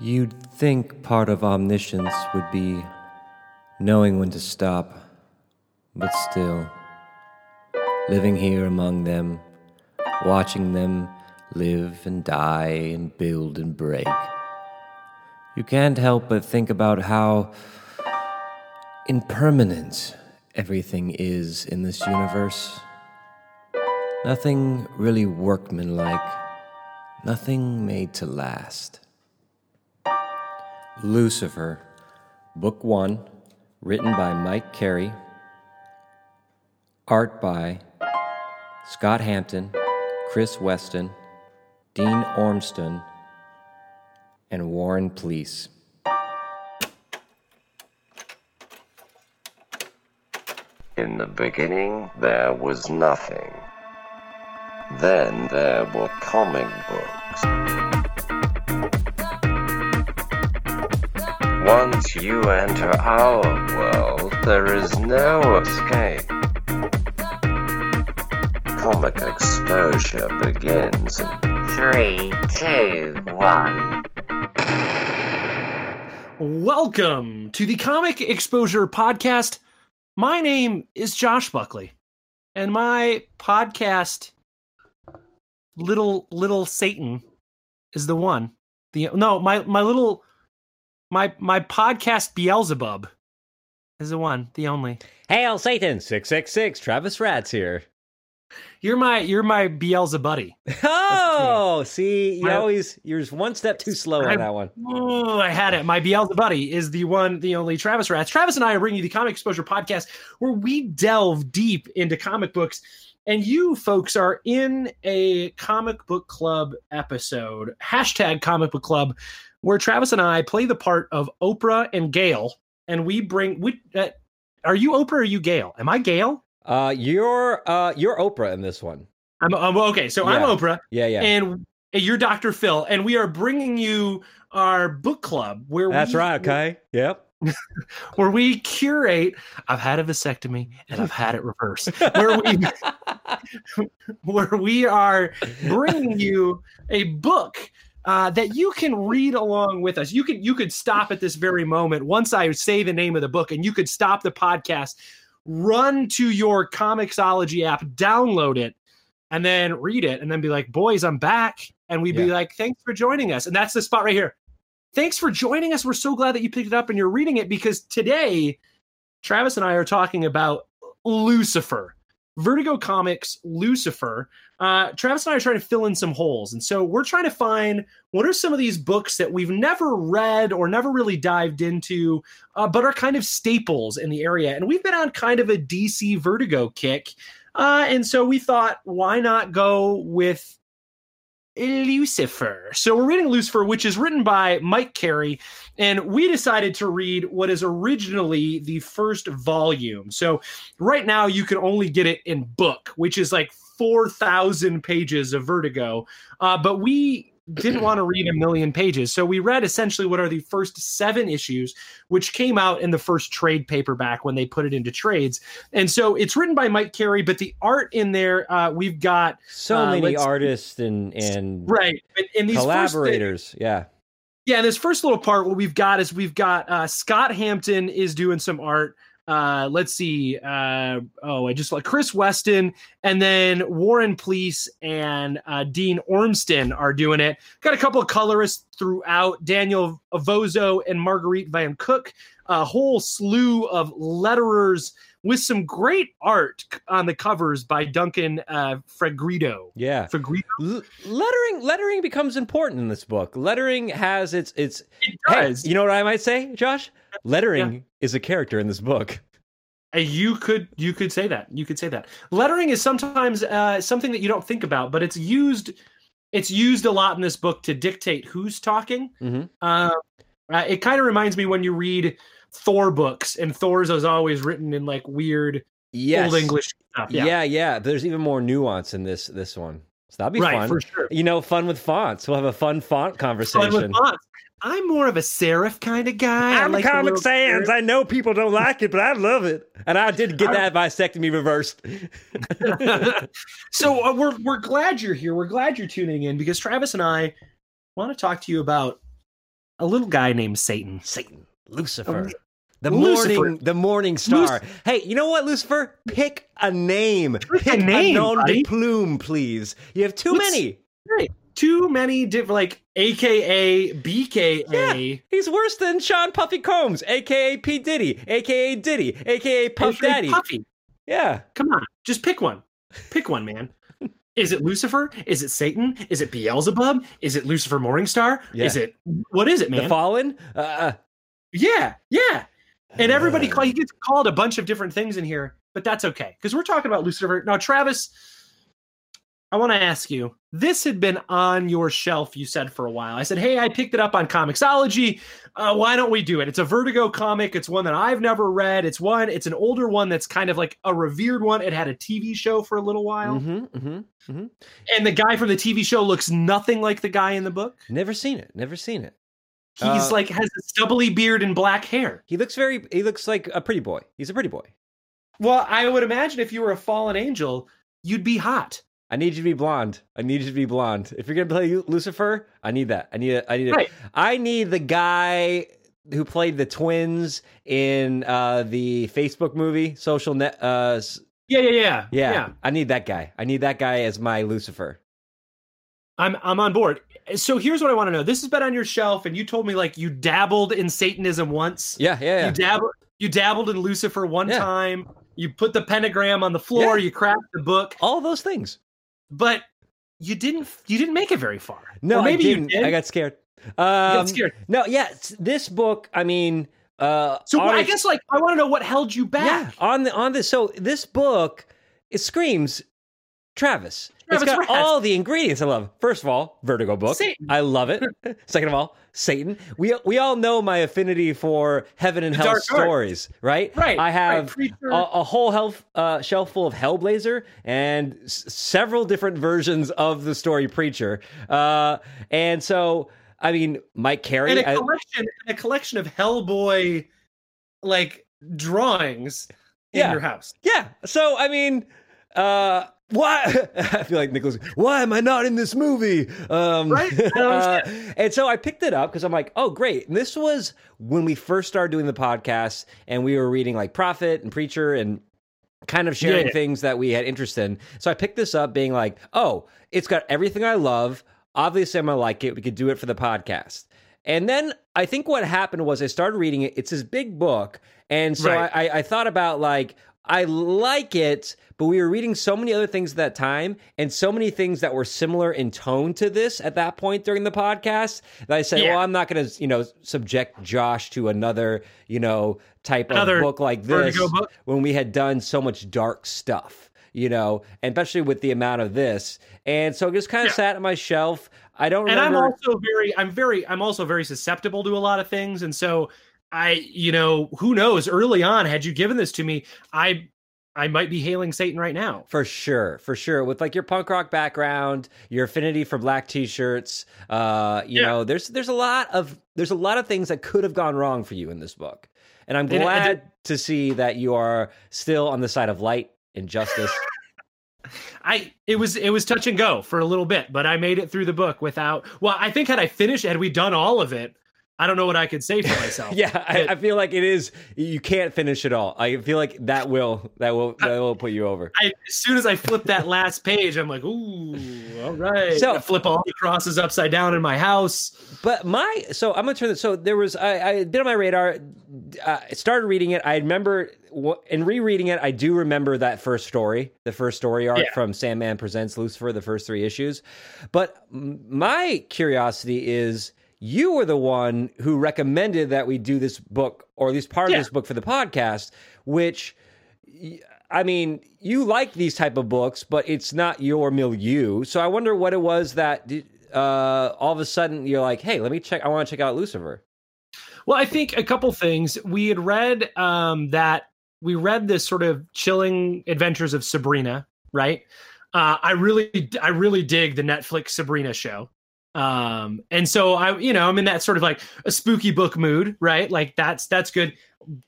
You'd think part of omniscience would be knowing when to stop, but still, living here among them, watching them live and die and build and break, you can't help but think about how impermanent everything is in this universe. Nothing really workmanlike, nothing made to last. Lucifer, Book 1, written by Mike Carey, art by Scott Hampton, Chris Weston, Dean Ormston, and Warren Pleece. In the beginning, there was nothing. Then there were comic books. Once you enter our world, there is no escape. Comic exposure begins in three, two, one. Welcome to the Comic Exposure Podcast. My name is Josh Buckley, and my podcast, Little Little Satan, is the one. The no, my my little my my podcast Beelzebub is the one, the only. Hail Satan! Six six six. Travis Rats here. You're my you're my Beelzebuddy. Oh, see, you My- always you're one step too slow I- on that one. Oh, I had it. My Beelzebuddy is the one, the only Travis Rats. Travis and I are bringing you the Comic Exposure Podcast, where we delve deep into comic books. And you folks are in a comic book club episode, hashtag comic book club, where Travis and I play the part of Oprah and Gail. And we bring, we, uh, are you Oprah or are you Gail? Am I Gail? Uh, you're uh you're Oprah in this one. I'm, I'm okay. So I'm Oprah. Yeah, yeah. and you're Dr. Phil, and we are bringing you our book club where That's we, right. Okay. Yep. where we curate. I've had a vasectomy and I've had it reversed. Where we where we are bringing you a book. Uh, that you can read along with us. You can you could stop at this very moment once I say the name of the book, and you could stop the podcast, run to your Comixology app, download it, and then read it, and then be like, "Boys, I'm back," and we'd be like, "Thanks for joining us," and that's the spot right here. Thanks for joining us. We're so glad that you picked it up and you're reading it because today, Travis and I are talking about Lucifer, Vertigo Comics Lucifer. Uh, Travis and I are trying to fill in some holes. And so we're trying to find what are some of these books that we've never read or never really dived into, uh, but are kind of staples in the area. And we've been on kind of a DC Vertigo kick. Uh, and so we thought, why not go with Lucifer. So we're reading Lucifer, which is written by Mike Carey, and we decided to read what is originally the first volume. So right now you can only get it in book, which is like 4,000 pages of Vertigo. Uh, but we didn't want to read a million pages. So we read essentially what are the first seven issues, which came out in the first trade paperback when they put it into trades. And so it's written by Mike Carey, but the art in there, uh, we've got So Uh, many artists and and right in, in these first- collaborators. yeah. Yeah, in this first little part, what we've got is we've got uh, Scott Hampton is doing some art. Uh, let's see. Uh, oh, I just like Chris Weston, and then Warren Pleece and uh, Dean Ormston are doing it. Got a couple of colorists throughout: Daniel Vozzo and Marguerite Van Cook. A whole slew of letterers with some great art on the covers by Duncan uh, Fegredo. Yeah. Fegredo. L- lettering lettering becomes important in this book. Lettering has its its It Hey, does. you know what I might say, Josh? Lettering is a character in this book. Uh, You could you could say that. You could say that. Lettering is sometimes uh, something that you don't think about, but it's used it's used a lot in this book to dictate who's talking. Mhm. Uh, uh, it kind of reminds me when you read Thor books, and Thor's is always written in like weird Yes. old English stuff. Yeah. yeah, There's even more nuance in this this one. So that'd be right fun. for sure. You know, fun with fonts. We'll have a fun font Fun conversation. with fonts. I'm more of a serif kind of guy. I I'm like Comic Sans. serif. I know people don't like it, but I love it. And I did get that vasectomy reversed. so uh, we're we're glad you're here. We're glad you're tuning in because Travis and I want to talk to you about a little guy named Satan. Satan, Lucifer. The Lucifer. morning, the morning star. hey, you know what, Lucifer? Pick a name. Pick a name, nom buddy. de plume, please. You have too Let's- many. Right. Too many like AKA, BKA. Yeah, He's worse than Sean Puffy Combs, aka P Diddy, aka Diddy, aka Puff AKA Daddy. Puffy. Yeah. Come on, just pick one. Pick one, man. Is it Lucifer? Is it Satan? Is it Beelzebub? Is it Lucifer Morningstar? Yeah. Is it what is it, The man? Fallen. Uh, yeah, yeah. And everybody Uh. call, he gets called a bunch of different things in here, but that's okay because we're talking about Lucifer now. Travis, I want to ask you. This had been on your shelf. You said for a while. I said, "Hey, I picked it up on Comixology. Uh, why don't we do it? It's a Vertigo comic. It's one that I've never read. It's one. It's an older one that's kind of like a revered one. It had a TV show for a little while, hmm hmm hmm and the guy from the TV show looks nothing like the guy in the book. Never seen it. Never seen it. He's Uh, like has a stubbly beard and black hair. He looks very. He looks like a pretty boy. He's a pretty boy. Well, I would imagine if you were a fallen angel, you'd be hot. I need you to be blonde. I need you to be blonde. If you're gonna play Lucifer, I need that. I need. A, I need. A, Right. I need the guy who played the twins in uh, the Facebook movie Social Net. Uh, s- Yeah, yeah, yeah, yeah, I need that guy. I need that guy as my Lucifer. I'm I'm on board. So here's what I want to know. This has been on your shelf, and you told me like you dabbled in Satanism once. Yeah, yeah, yeah. You dabbled. You dabbled in Lucifer one Yeah. time. You put the pentagram on the floor. Yeah. You cracked the book, All those things. but you didn't. You didn't make it very far. No, Or maybe I you didn't. did. I got scared. You Um, got scared. No, yeah. This book. I mean, uh, So on I guess like I want to know what held you yeah, back. on the on this. So this book, it screams Travis. Travis it's got all the ingredients I love. First of all, Vertigo book. Satan. I love it. Second of all, Satan. We we all know my affinity for heaven and The hell stories, right? Right, I have Preacher. a, a whole health, uh, shelf full of Hellblazer and s- several different versions of the story Preacher. Uh, and so, I mean, Mike Carey. and a I- collection, and a collection of Hellboy like drawings in your house. Yeah. So I mean, uh, why? I feel like Nicholas. Why am I not in this movie? Um, Right? Uh, and so I picked it up because I'm like, oh, great. And this was when we first started doing the podcast, and we were reading like Prophet and Preacher and kind of sharing Yeah, yeah. things that we had interest in. So I picked this up, being like, oh, it's got everything I love. Obviously, I'm gonna like it. We could do it for the podcast. And then I think what happened was I started reading it. It's this big book, and so Right. I, I thought about like I like it, but we were reading so many other things at that time, and so many things that were similar in tone to this at that point during the podcast that I said, Yeah. well, I'm not going to you know subject Josh to another you know type Another of book like this book? when we had done so much dark stuff, you know, and especially with the amount of this. And so it just kind of Yeah. sat on my shelf. I don't and I'm also very I'm very I'm also very susceptible to a lot of things and so I you know who knows early on had you given this to me I I might be hailing Satan right now. For sure, for sure. With like your punk rock background, your affinity for black t-shirts, uh, you Yeah. know, there's there's a lot of there's a lot of things that could have gone wrong for you in this book. And I'm And and glad to see that you are still on the side of light and justice. I it was it was touch and go for a little bit, but I made it through the book without well I think had I finished had we done all of it I don't know what I could say for myself. yeah, I, I feel like it is you can't finish it all. I feel like that will that will that will put you over. I, as soon as I flip that last page, I'm like, ooh, all right. So- I flip all the crosses upside down in my house. But my so I'm gonna turn this. So there was I, I did on my radar. Uh, I started reading it. I remember in rereading it. I do remember that first story, the first story arc Yeah. from Sandman Presents Lucifer, the first three issues. But my curiosity is. You were the one who recommended that we do this book, or at least part Yeah. of this book for the podcast. Which, I mean, you like these type of books, but it's not your milieu. So I wonder what it was that uh, all of a sudden you're like, hey, let me check. I want to check out Lucifer. Well, I think a couple things. We had read um, that we read this sort of chilling adventures of Sabrina, right? Uh, I really, I really dig the Netflix Sabrina show. Um, and so I, you know, I'm in that sort of like a spooky book mood, right? Like that's that's good.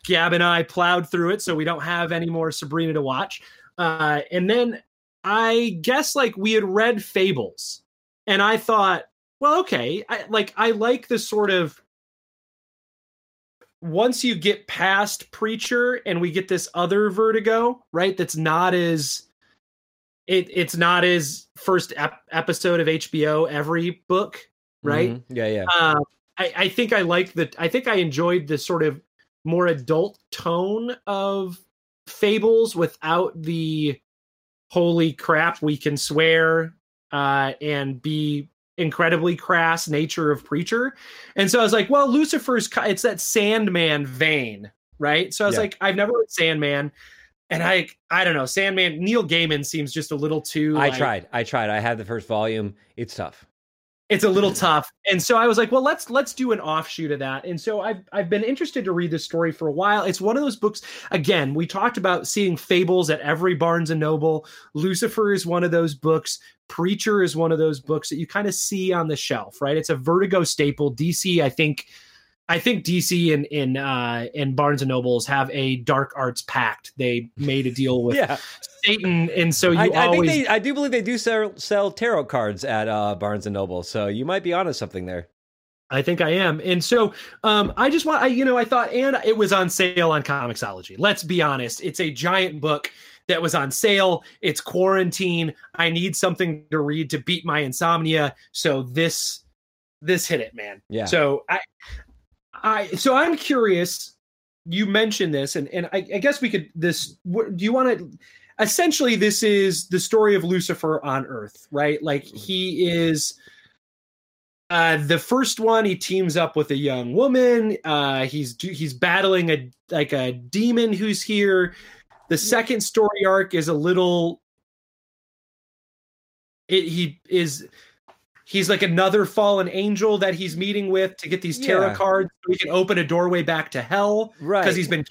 Gab and I plowed through it, so we don't have any more Sabrina to watch. Uh, and then I guess like we had read Fables, and I thought, well, okay, I like I like the sort of once you get past Preacher and we get this other Vertigo, right? That's not as it it's not his first ep- episode of HBO every book, right? Mhm. Yeah, yeah. Uh, I, I think I like the. I think I enjoyed the sort of more adult tone of Fables without the holy crap we can swear uh, and be incredibly crass nature of Preacher. And so I was like, well, Lucifer's it's that Sandman vein, right? So I was Yeah. like, I've never read Sandman. And I, I don't know, Sandman. Neil Gaiman seems just a little too. I like- tried. I tried. I had the first volume. It's tough. it's a little tough and so i was like well let's let's do an offshoot of that and so i've i've been interested to read this story for a while it's one of those books again we talked about seeing fables at every barnes and noble lucifer is one of those books preacher is one of those books that you kind of see on the shelf right it's a vertigo staple dc i think I think DC and in uh in Barnes and Nobles have a dark arts pact. They made a deal with yeah, Satan, and so you I, I always think they. I do believe they do sell, sell tarot cards at uh, Barnes and Noble. So you might be onto something there. I think I am. And so um I just want I you know I thought and it was on sale on Comixology. Let's be honest, it's a giant book that was on sale. It's quarantine. I need something to read to beat my insomnia. So this this hit it, man. Yeah. So I I so I'm curious you mentioned this and and I, I guess we could this what, do you want to essentially this is the story of Lucifer on earth, right? Like he is uh the first one he teams up with a young woman uh he's he's battling a like a demon who's here. The second story arc is a little it, he is he's like another fallen angel that he's meeting with to get these tarot Yeah. cards so he can open a doorway back to hell Right. because he's been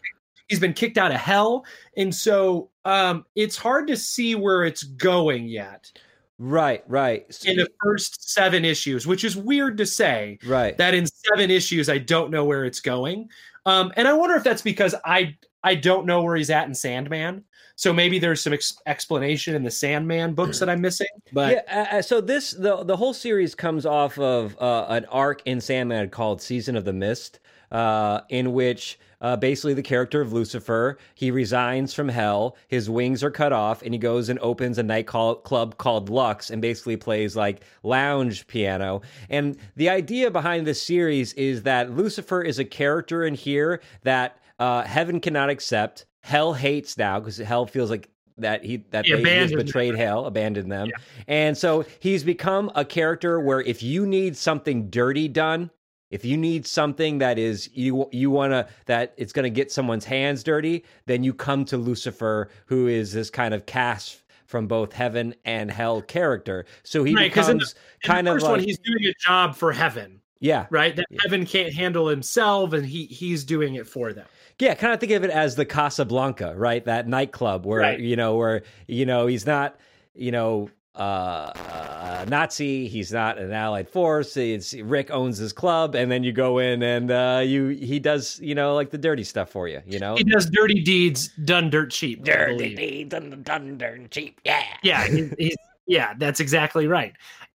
he's been kicked out of hell and so um it's hard to see where it's going yet right. Right. So- in the first seven issues which is weird to say right. that in seven issues i don't know where it's going um and i wonder if that's because i i don't know where he's at in sandman so maybe there's some ex- explanation in the sandman books that i'm missing but yeah, uh, uh, so this the the whole series comes off of uh, an arc in Sandman called Season of the Mist, uh, in which uh, basically the character of Lucifer he resigns from hell, his wings are cut off, and he goes and opens a night call- club called Lux and basically plays like lounge piano. And the idea behind this series is that Lucifer is a character in here that uh, heaven cannot accept. Hell hates now because hell feels like that he that He they, he has abandoned them. betrayed hell, abandoned them, and so he's become a character where if you need something dirty done, if you need something that is you you want to that it's going to get someone's hands dirty, then you come to Lucifer, who is this kind of cast from both heaven and hell character. So he Right, 'cause in the- becomes in kind the of first like one he's doing a job for heaven yeah, right that heaven can't handle himself and he he's doing it for them Yeah, kind of think of it as the Casablanca, right? That nightclub where Right. you know where you know he's not you know uh, uh Nazi, he's not an allied force. It's Rick owns his club, and then you go in and uh you he does you know like the dirty stuff for you, you know. he does dirty deeds done dirt cheap Dirty deeds done done dirt cheap, yeah. yeah he, he's, yeah that's exactly right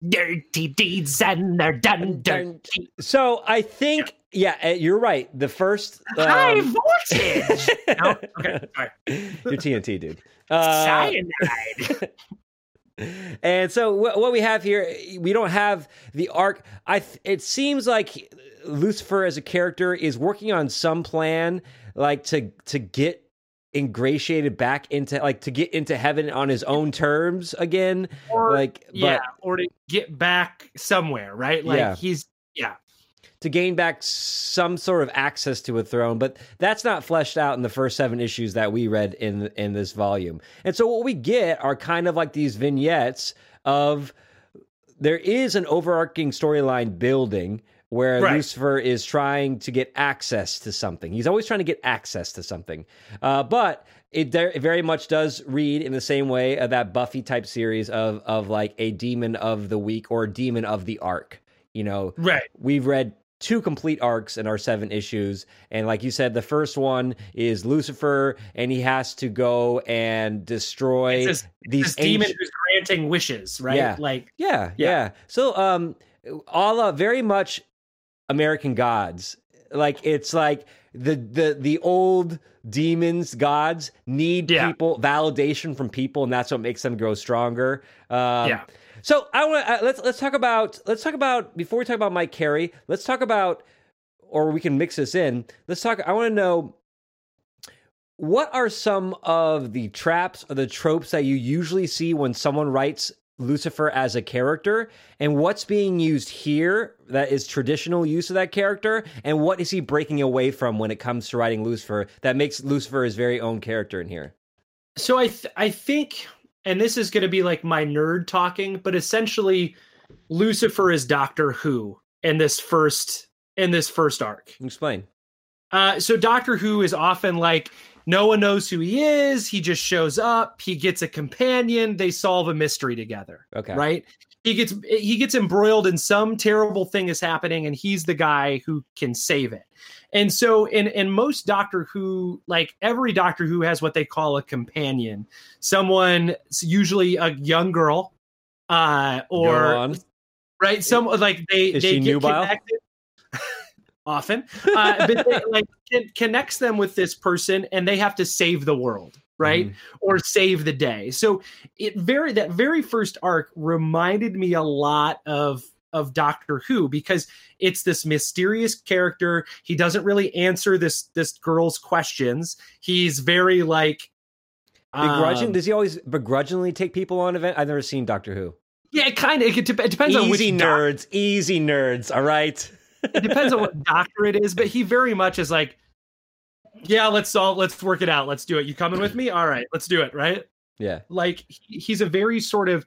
dirty deeds and they're done dirt cheap So I think yeah, uh, you're right. The first high um, voltage no? okay sorry you're TNT dude. Uh, cyanide and so what, what we have here, we don't have the arc. I th- it seems like Lucifer as a character is working on some plan, like to to get ingratiated back into like to get into heaven on his own terms again. Or- like, but yeah or to get back somewhere right like Yeah. he's yeah to gain back some sort of access to a throne, but that's not fleshed out in the first seven issues that we read in in this volume. And so what we get are kind of like these vignettes of there is an overarching storyline building where Right. Lucifer is trying to get access to something. He's always trying to get access to something, uh, but it, there, it very much does read in the same way of that Buffy type series of of like a demon of the week or demon of the arc. You know, right we've read two complete arcs in our seven issues and like you said the first one is lucifer and he has to go and destroy this- these this demon who's granting wishes right Yeah. like yeah, Yeah. yeah so um a la very much american gods Like it's like the the the old demons gods need Yeah. people validation from people, and that's what makes them grow stronger. Um, Yeah. So I want uh, let's let's talk about let's talk about before we talk about Mike Carey. Let's talk about, or we can mix this in. Let's talk. I want to know what are some of the traps or the tropes that you usually see when someone writes Lucifer as a character, and what's being used here that is traditional use of that character, and what is he breaking away from when it comes to writing Lucifer that makes Lucifer his very own character in here? So I th- I think, and this is going to be like my nerd talking, but essentially, Lucifer is Doctor Who in this first in this first arc. Explain. Uh, so Doctor Who is often like no one knows who he is. He just shows up. He gets a companion. They solve a mystery together. Okay. Right. He gets he gets embroiled in some terrible thing is happening, and he's the guy who can save it. And so in in most Doctor Who, like every Doctor Who has what they call a companion, someone usually a young girl, uh, or right, some like they Is they she get nubile? connected. Often, uh, but they, like it connects them with this person, and they have to save the world, right? Mhm. or save the day. So it very that very first arc reminded me a lot of of Doctor Who because it's this mysterious character. He doesn't really answer this this girl's questions. He's very like Begrudging? um, Does he always begrudgingly take people on event? I've never seen Doctor Who. yeah, it kind of. It, dep- it depends on which Easy doc- nerds, easy nerds. All right. It depends on what doctor it is, but he very much is like, yeah, let's all let's work it out. Let's do it. You coming with me? All right, let's do it. Right? Yeah. like he- he's a very sort of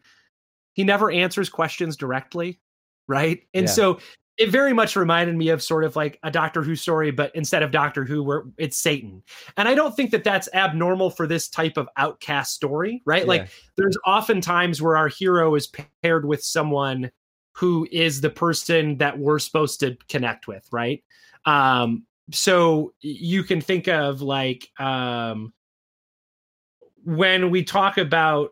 he never answers questions directly right and Yeah. so it very much reminded me of sort of like a doctor who story but instead of doctor who where it's satan and i don't think that that's abnormal for this type of outcast story right like there's often times where our hero is paired with someone who is the person that we're supposed to connect with right? Um so you can think of like um when we talk about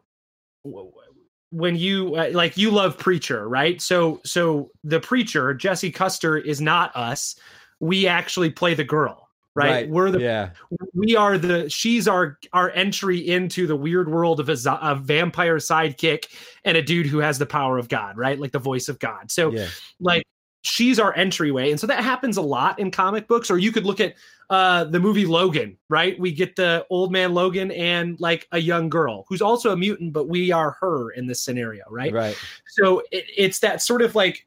when you uh, like you love preacher right? So so the preacher jesse custer is not us. We actually play the girl right, we're the yeah. we are the she's our our entry into the weird world of a, a vampire sidekick and a dude who has the power of god right? Like the voice of god. So Yeah. like she's our entryway. And so that happens a lot in comic books. Or you could look at uh the movie logan right? We get the old man logan and like a young girl who's also a mutant but we are her in this scenario right? Right. so it, it's that sort of like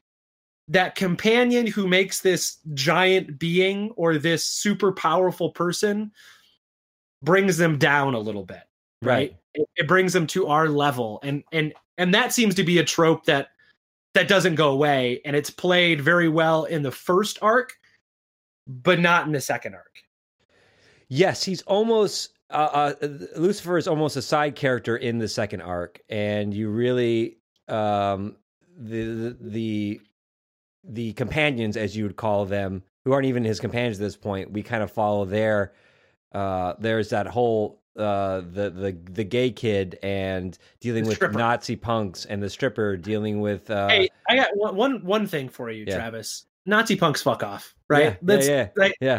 that companion who makes this giant being or this super powerful person brings them down a little bit right, Right. It, it brings them to our level. And and and that seems to be a trope that that doesn't go away. And it's played very well in the first arc but not in the second arc. Yes, he's almost uh, uh, Lucifer is almost a side character in the second arc, and you really um, the, the the companions, as you would call them, who aren't even his companions at this point. We kind of follow their. Uh, there's that whole uh, the the the gay kid and dealing The with stripper. Nazi punks, and the stripper dealing with. Uh, hey i got one, one one thing for you Yeah. travis nazi punks fuck off yeah, right yeah, yeah, right yeah.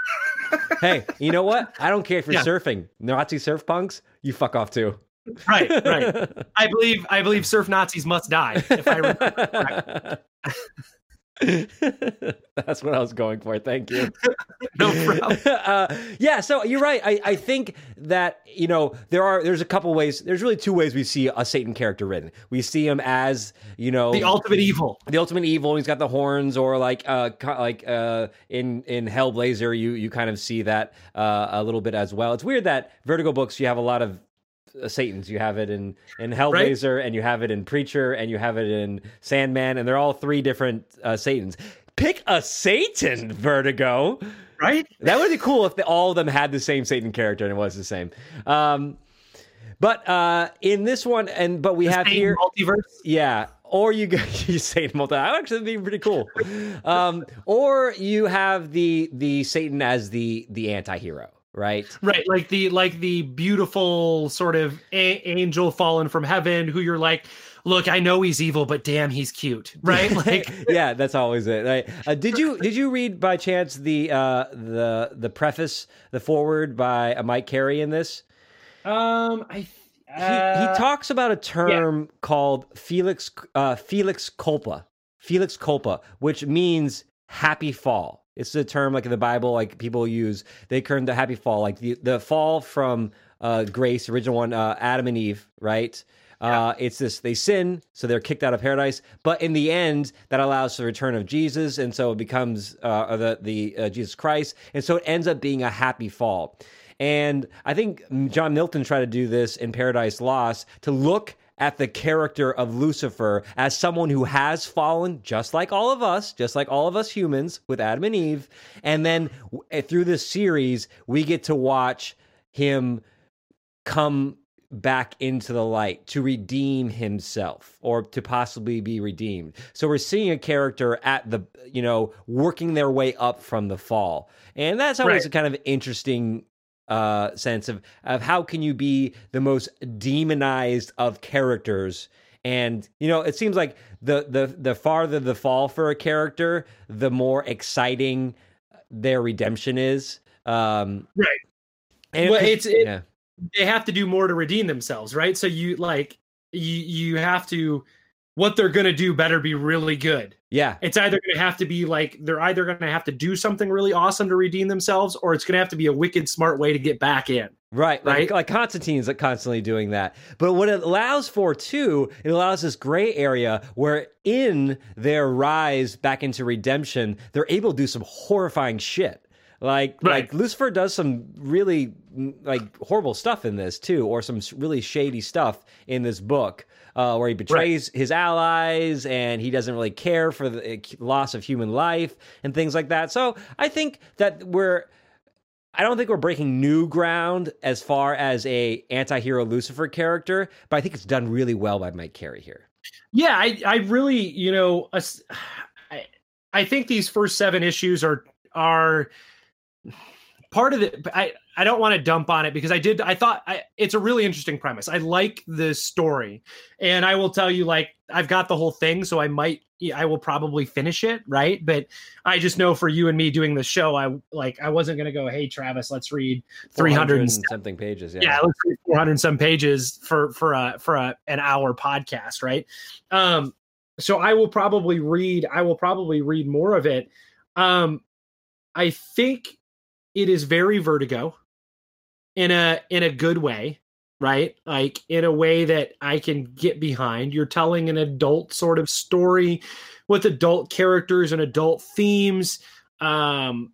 hey, you know what? I don't care if you're Yeah. surfing. Nazi surf punks, you fuck off too. right right I believe I believe surf Nazis must die. If I remember. That's what I was going for. Thank you. No problem. uh, yeah, so you're right. I, I think that you know there are there's a couple ways. There's really two ways we see a Satan character written. We see him as you know the ultimate evil. the ultimate evil. He's got the horns, or like uh, like uh, in in Hellblazer, you you kind of see that uh, a little bit as well. It's weird that Vertigo books you have a lot of Satans. You have it in in Hellblazer, and you have it in Preacher, and you have it in Sandman, and they're all three different uh, Satans. Pick a Satan, Vertigo. Right? That would be cool if they, all of them had the same Satan character and it was the same. Um, but uh, in this one, and but we The have here, multiverse. yeah. Or you go- you Satan multi. That would actually be pretty cool. Um, or you have the the Satan as the the anti-hero, right? Right, like the like the beautiful sort of a- angel fallen from heaven who you're like, look, I know he's evil, but damn, he's cute, right? Like, yeah, that's always it. Right? Uh, did you did you read by chance the uh, the the preface, the forward by uh, Mike Carey in this? um, I He, uh, he talks about a term called Felix uh, Felix culpa, Felix culpa, which means happy fall. It's a term like in the Bible, like people use. They term the happy fall, like the the fall from uh, grace, original one, uh, Adam and Eve, right? Uh, it's this they sin, so they're kicked out of paradise. But in the end, that allows for the return of Jesus, and so it becomes uh, the the uh, Jesus Christ, and so it ends up being a happy fall. And I think John Milton tried to do this in Paradise Lost to look at the character of Lucifer as someone who has fallen, just like all of us, just like all of us humans with Adam and Eve. And then eh, through this series, we get to watch him come back into the light to redeem himself or to possibly be redeemed. So we're seeing a character at the, you know, working their way up from the fall. And that's always Right. a kind of interesting uh sense of of how can you be the most demonized of characters and you know it seems like the the the farther the fall for a character the more exciting their redemption is um Right. and Well, it's- it- yeah they have to do more to redeem themselves, right? So you like you you have to what they're gonna do better be really good. Yeah It's either gonna have to be like they're either gonna have to do something really awesome to redeem themselves, or it's gonna have to be a wicked smart way to get back in. Right, like, Right? like Constantine's like constantly doing that. But what it allows for too, it allows this gray area where in their rise back into redemption, they're able to do some horrifying shit. Like Right. like Lucifer does some really like horrible stuff in this too, or some really shady stuff in this book. Uh, where he betrays his allies and he doesn't really care for the uh, loss of human life and things like that. So I think that we're I don't think we're breaking new ground as far as a anti-hero Lucifer character, but I think it's done really well by Mike Carey here. Yeah, I I really you know I I think these first seven issues are are part of the I I don't want to dump on it because I did I thought I, it's a really interesting premise. I like the story, and I will tell you like I've got the whole thing, so I might I will probably finish it right. But I just know for you and me doing the show, I like I wasn't gonna go, hey Travis, let's read three hundred and something pages. Yeah. yeah, let's read 400 some pages for for a for a an hour podcast, right? Um, so I will probably read. I will probably read more of it. Um, I think it is very Vertigo in a in a good way, right? Like in a way that I can get behind. You're telling an adult sort of story with adult characters and adult themes. Um,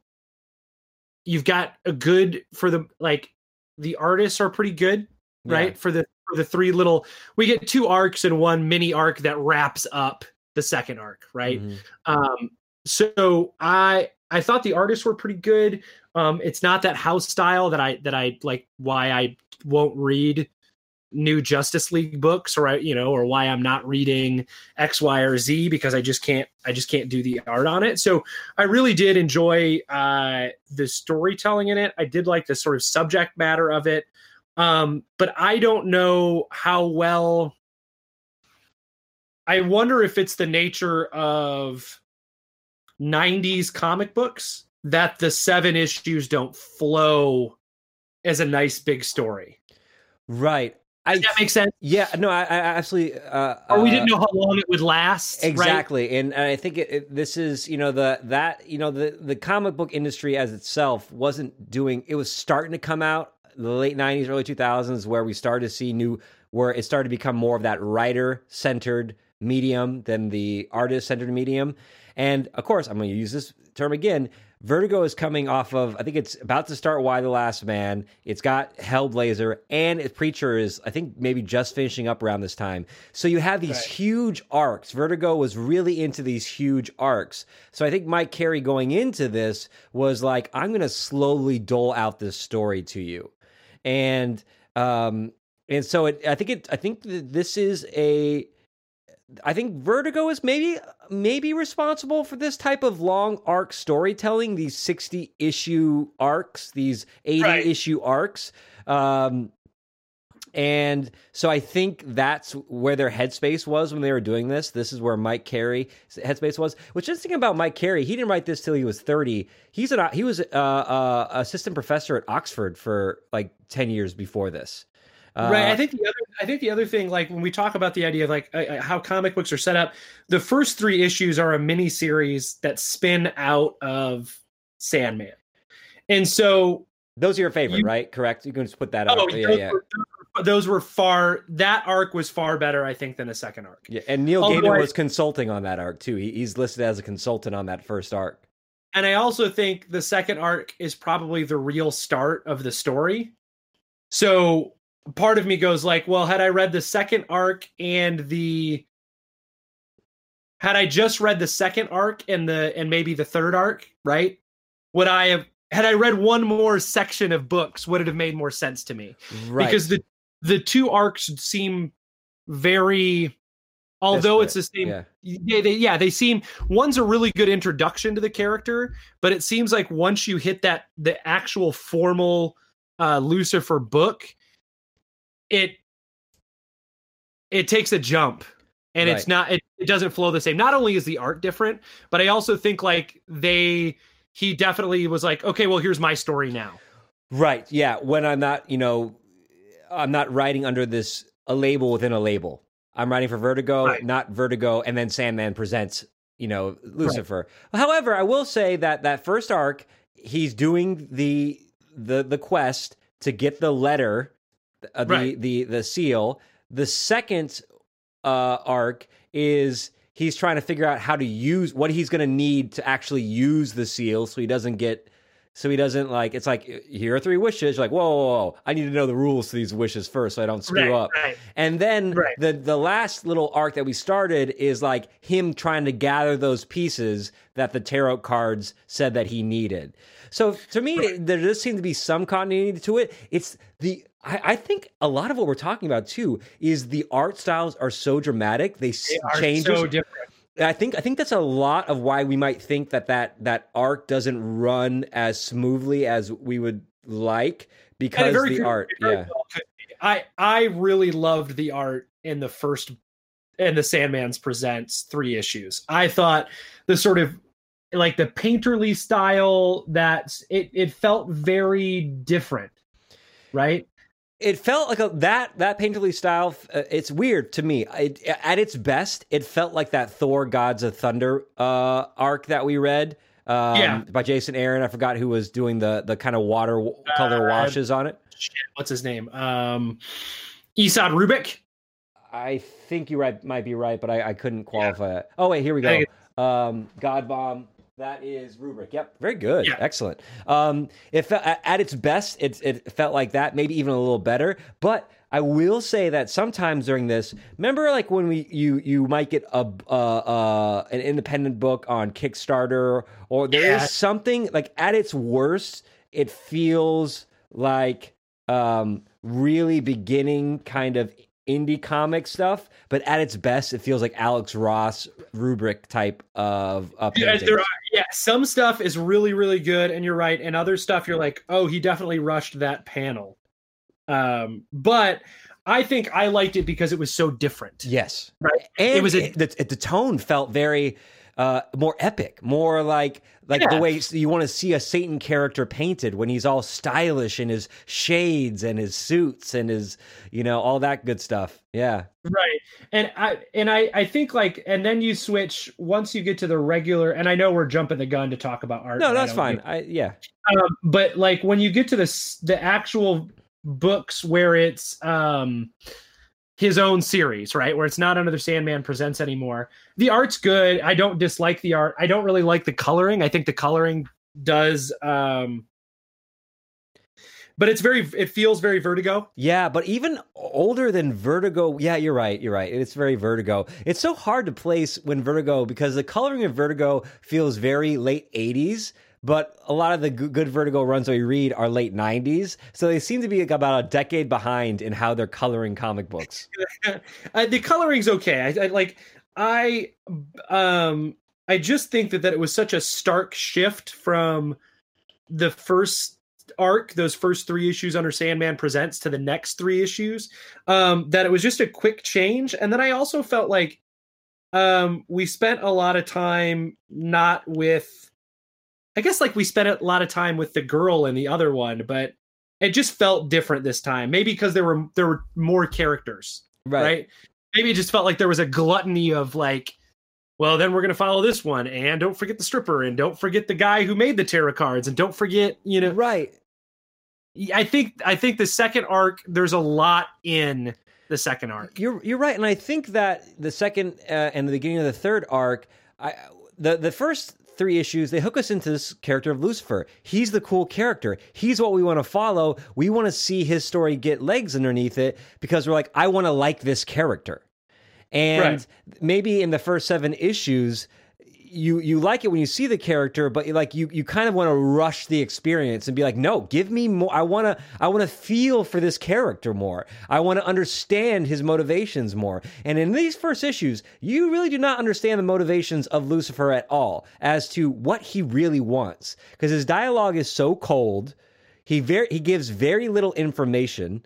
you've got a good for the like the artists are pretty good right for the for the three little we get two arcs and one mini arc that wraps up the second arc right Mhm. um so i i thought the artists were pretty good um it's not that house style that i that i like why i won't read new justice league books or I, you know or why i'm not reading x y or z because i just can't i just can't do the art on it. So i really did enjoy uh the storytelling in it. I did like the sort of subject matter of it. Um but i don't know how well i wonder if it's the nature of 90s comic books that the seven issues don't flow as a nice big story Right. I does that make sense yeah, no, I, I absolutely. Uh, or we uh, didn't know how long it would last right? exactly and, and i think it, it, this is you know the that you know the the comic book industry as itself wasn't doing it was starting to come out the late 90s early 2000s where we started to see new where it started to become more of that writer centered medium than the artist centered medium and of course i'm going to use this term again vertigo is coming off of i think it's about to start Y: The Last Man. It's got hellblazer and preacher is i think maybe just finishing up around this time. So you have these Right. huge arcs. Vertigo was really into these huge arcs. So i think mike carey going into this was like i'm going to slowly dole out this story to you. And um and so it, i think it i think that this is a I think Vertigo is maybe maybe responsible for this type of long arc storytelling, these 60 issue arcs, these 80 Right. issue arcs. Um And so I think that's where their headspace was when they were doing this. This is where Mike Carey headspace was. What's interesting about Mike Carey, he didn't write this till he was 30. He's an he was a, a assistant professor at Oxford for like 10 years before this. Uh, right. I think the other I think the other thing like when we talk about the idea of like uh, how comic books are set up, the first 3 issues are a mini series that spin out of Sandman. And so those are your favorite, you, right? Correct. You can just put that oh, up. Yeah, yeah. Were, those were far that arc was far better i think than the second arc yeah and neil Although gaiman I, was consulting on that arc too he, he's listed as a consultant on that first arc and i also think the second arc is probably the real start of the story so part of me goes like well had i read the second arc and the had i just read the second arc and the and maybe the third arc right would i have had I read one more section of books, would it have made more sense to me? Right. Because the the two arcs seem very although it's the same yeah. yeah they yeah they seem one's a really good introduction to the character but it seems like once you hit that the actual formal uh lucifer book it it takes a jump and right. it's not it, it doesn't flow the same not only is the art different but i also think like they he definitely was like okay well here's my story now right yeah when i'm not you know I'm not writing under this a label within a label. I'm writing for Vertigo, right. not Vertigo, and then Sandman presents, you know, Lucifer. Right. However, I will say that that first arc, he's doing the the the quest to get the letter, uh, the, right. the the seal. The second uh, arc is he's trying to figure out how to use what he's going to need to actually use the seal, so he doesn't get so he doesn't like it's like here are three wishes. You're like whoa, whoa, whoa, i need to know the rules to these wishes first so i don't screw right, up. right. and then right. the the last little arc that we started is like him trying to gather those pieces that the tarot cards said that he needed. So to me there does seem to be some continuity to it. It's the I, I, think a lot of what we're talking about too is the art styles are so dramatic they, they change so different I think I think that's a lot of why we might think that that that arc doesn't run as smoothly as we would like because the good, art. Yeah, I I really loved the art in the first in the Sandman's presents three issues. I thought the sort of like the painterly style that it it felt very different, right? It felt like a, that that painterly style. Uh, it's weird to me. It, at its best, it felt like that Thor: Gods of Thunder uh, arc that we read. Um, yeah. by Jason Aaron. I forgot who was doing the the kind of water color uh, washes on it. Shit, what's his name? Um, Esad Ribic. I think you right might be right, but I, I couldn't qualify yeah. it. Oh wait, here we go. Um, God Bomb. That is Ribic. Yep, very good, yeah. excellent. Um, it felt at its best, it it felt like that, maybe even a little better. But I will say that sometimes during this, remember, like when we you you might get a uh, uh, an independent book on Kickstarter, or there yeah. is something like at its worst, it feels like um, really beginning kind of indie comic stuff, but at its best, it feels like Alex Ross Ribic type of uh, yeah, are, yeah, some stuff is really really good, and you're right, and other stuff you're like, oh, he definitely rushed that panel. Um, but I think I liked it because it was so different. Yes, right. And it was a, the, the tone felt very uh, more epic, more like like yeah. the way you want to see a Satan character painted when he's all stylish in his shades and his suits and his you know all that good stuff. Yeah, right. And I and I I think like and then you switch once you get to the regular. And I know we're jumping the gun to talk about art. No, that's fine. I yeah. Um, but like when you get to the the actual books where it's um his own series, right? Where it's not another Sandman Presents anymore. The art's good. I don't dislike the art. I don't really like the coloring. I think the coloring does um but it's very it feels very vertigo yeah but even older than vertigo yeah you're right you're right it's very vertigo it's so hard to place when vertigo because the coloring of vertigo feels very late 80s but a lot of the good Vertigo runs that we read are late 90s. So they seem to be about a decade behind in how they're coloring comic books. uh, the coloring's okay. I, I, like, I, um, I just think that, that it was such a stark shift from the first arc, those first three issues under Sandman Presents to the next three issues, um, that it was just a quick change. And then I also felt like um, we spent a lot of time not with, I guess, like we spent a lot of time with the girl in the other one, but it just felt different this time. Maybe because there were there were more characters, Right. right? Maybe it just felt like there was a gluttony of like, well, then we're gonna follow this one, and don't forget the stripper, and don't forget the guy who made the tarot cards, and don't forget, you know, Right. I think I think the second arc there's a lot in the second arc. You're you're right, and I think that the second uh, and the beginning of the third arc, I the the first three issues they hook us into this character of Lucifer. He's the cool character. He's what we want to follow. We want to see his story get legs underneath it because we're like, I want to like this character. And Right. maybe in the first seven issues, you you like it when you see the character, but like you you kind of want to rush the experience and be like, no, give me more. I want to I want to feel for this character more. I want to understand his motivations more. And in these first issues, you really do not understand the motivations of Lucifer at all as to what he really wants because his dialogue is so cold. He very he gives very little information.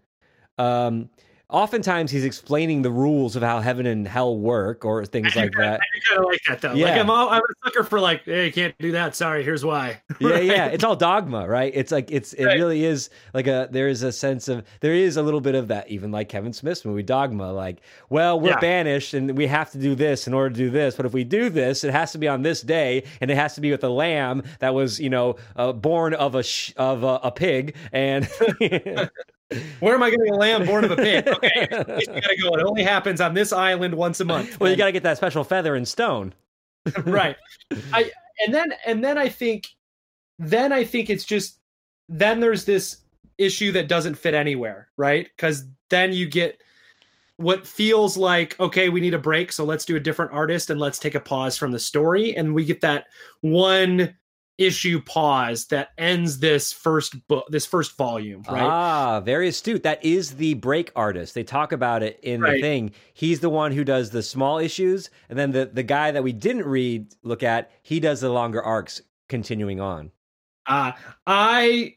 Um, oftentimes he's explaining the rules of how heaven and hell work or things like that. I kind of like that though. Like I'm, all, I'm a sucker for like, hey, you can't do that. Sorry, here's why. yeah yeah it's all dogma right it's like it's it Right. really is like a there is a sense of there is a little bit of that even like kevin smith's movie dogma like well we're Yeah. banished and we have to do this in order to do this but if we do this it has to be on this day and it has to be with a lamb that was you know uh, born of a sh- of a, a pig and Where am I getting a lamb born of a pig? Okay, you gotta go. It only happens on this island once a month. well you got to get that special feather and stone right. I and then and then I think then I think it's just then there's this issue that doesn't fit anywhere, right? Because then you get what feels like okay, we need a break, so let's do a different artist and let's take a pause from the story, and we get that one issue pause that ends this first book, this first volume, right? Ah, very astute. That is the break artist. They talk about it in the thing. He's the one who does the small issues, and then the the guy that we didn't read look at, he does the longer arcs continuing on. Uh, I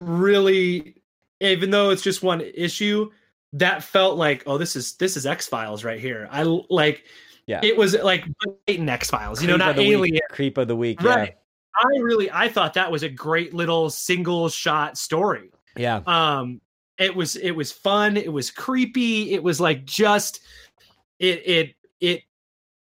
really, even though it's just one issue, that felt like, oh, this is this is X Files right here. i like, Yeah. it was like blatant X Files, you know, not the week- Alien. creep of the week. Right. I really, I thought that was a great little single shot story. Yeah. Um, it was it was fun. It was creepy. It was like just it it it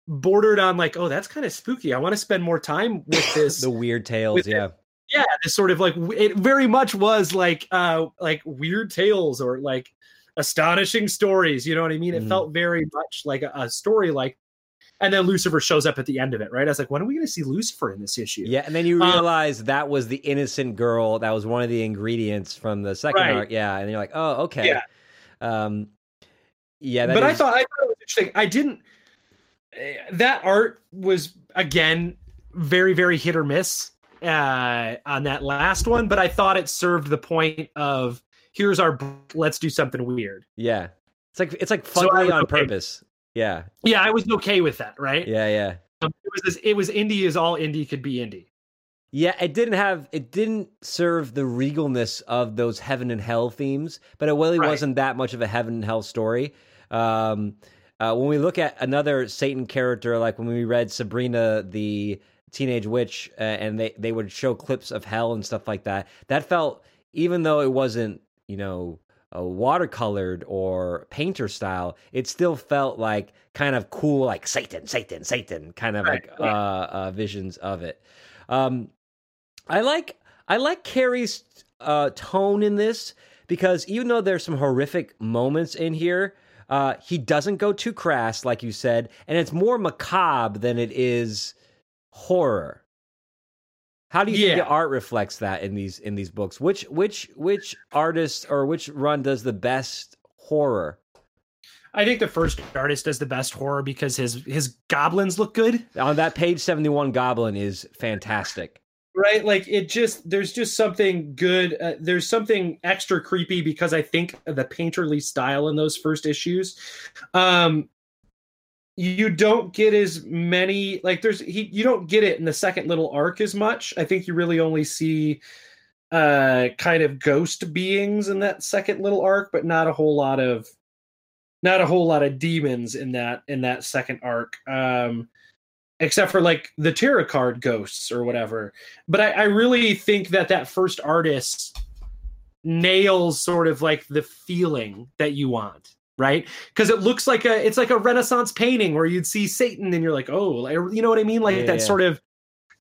bordered on like, oh, that's kind of spooky. I want to spend more time with this. The weird tales. Yeah. yeah this sort of like it very much was like uh like weird tales or like astonishing stories you know what i mean it Mhm. felt very much like a, a story like and then lucifer shows up at the end of it right i was like when are we going to see lucifer in this issue Yeah, and then you Uh, realize that was the innocent girl. That was one of the ingredients from the second Right. arc. Yeah, and you're like, oh, okay. Yeah. Um, yeah, that but i thought i thought it was interesting i didn't eh, that art was again very very hit or miss uh on that last one but i thought it served the point of here's our let's do something weird yeah, it's like it's like So fugly was on okay. purpose. Yeah, yeah i was okay with that right yeah, yeah. Um, it was this, it was indie as all indie could be indie. Yeah, it didn't have it didn't serve the regalness of those heaven and hell themes, but it really Right. wasn't that much of a heaven and hell story. Um, uh, when we look at another Satan character, like when we read Sabrina the Teenage Witch, uh, and they they would show clips of hell and stuff like that, that felt even though it wasn't you know a watercolored or painter style, it still felt like kind of cool, like Satan, Satan, Satan, kind of Right, like uh, uh, visions of it. Um, I like I like Carey's uh, tone in this because even though there's some horrific moments in here, uh, he doesn't go too crass, like you said, and it's more macabre than it is horror. How do you think the art reflects that in these in these books? Which which which artist or which run does the best horror? I think the first artist does the best horror because his his goblins look good, On that page seventy one, Goblin is fantastic. right? Like it just there's just something good. Uh, there's something extra creepy because I think of the painterly style in those first issues. Um, you don't get as many like there's he you don't get it in the second little arc as much. I think you really only see uh kind of ghost beings in that second little arc, but not a whole lot of not a whole lot of demons in that in that second arc. Um except for like the tarot card ghosts or whatever. But I, I really think that that first artist nails sort of like the feeling that you want right because it looks like a it's like a renaissance painting where you'd see satan and you're like oh you know what i mean like Yeah, that yeah. sort of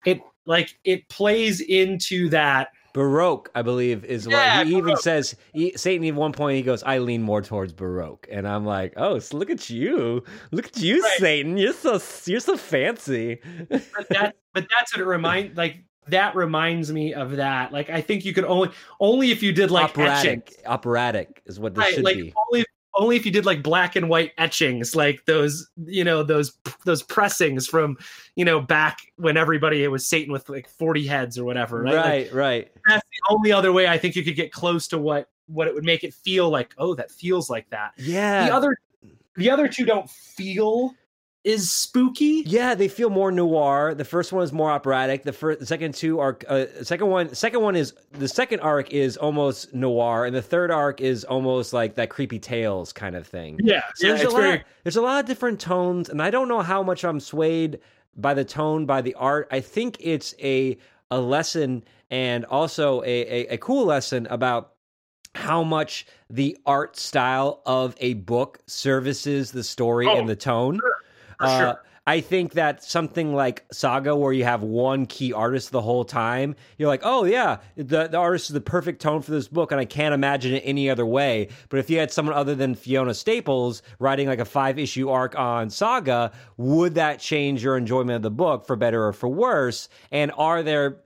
it like it plays into that Baroque, I believe, is Yeah, what he even says. He, Satan at one point he goes, "I lean more towards Baroque," and I'm like, "Oh, so look at you, look at you, Right. Satan! You're so you're so fancy." but that but that's what it remind like that reminds me of that like i think you could only only if you did like etching operatic, operatic is what this right should like be. only only if you did like black and white etchings like those you know those those pressings from you know back when everybody it was satan with like 40 heads or whatever right, Like, Right, right. that's the only other way i think you could get close to what what it would make it feel like. Oh that feels like that. Yeah, the other the other two don't feel is spooky Yeah, they feel more noir. The first one is more operatic. The first, the second two are uh, second one. Second one is the second arc is almost noir, and the third arc is almost like that creepy tales kind of thing. yeah, So yeah there's a lot. very There's a lot of different tones, and I don't know how much I'm swayed by the tone, by the art. I think it's a a lesson and also a, a, a cool lesson about how much the art style of a book services the story Oh, and the tone. For Uh, sure. I think that something like Saga, where you have one key artist the whole time, you're like, oh yeah, the the artist is the perfect tone for this book, and I can't imagine it any other way. But if you had someone other than Fiona Staples writing like a five issue arc on Saga, would that change your enjoyment of the book for better or for worse? And are there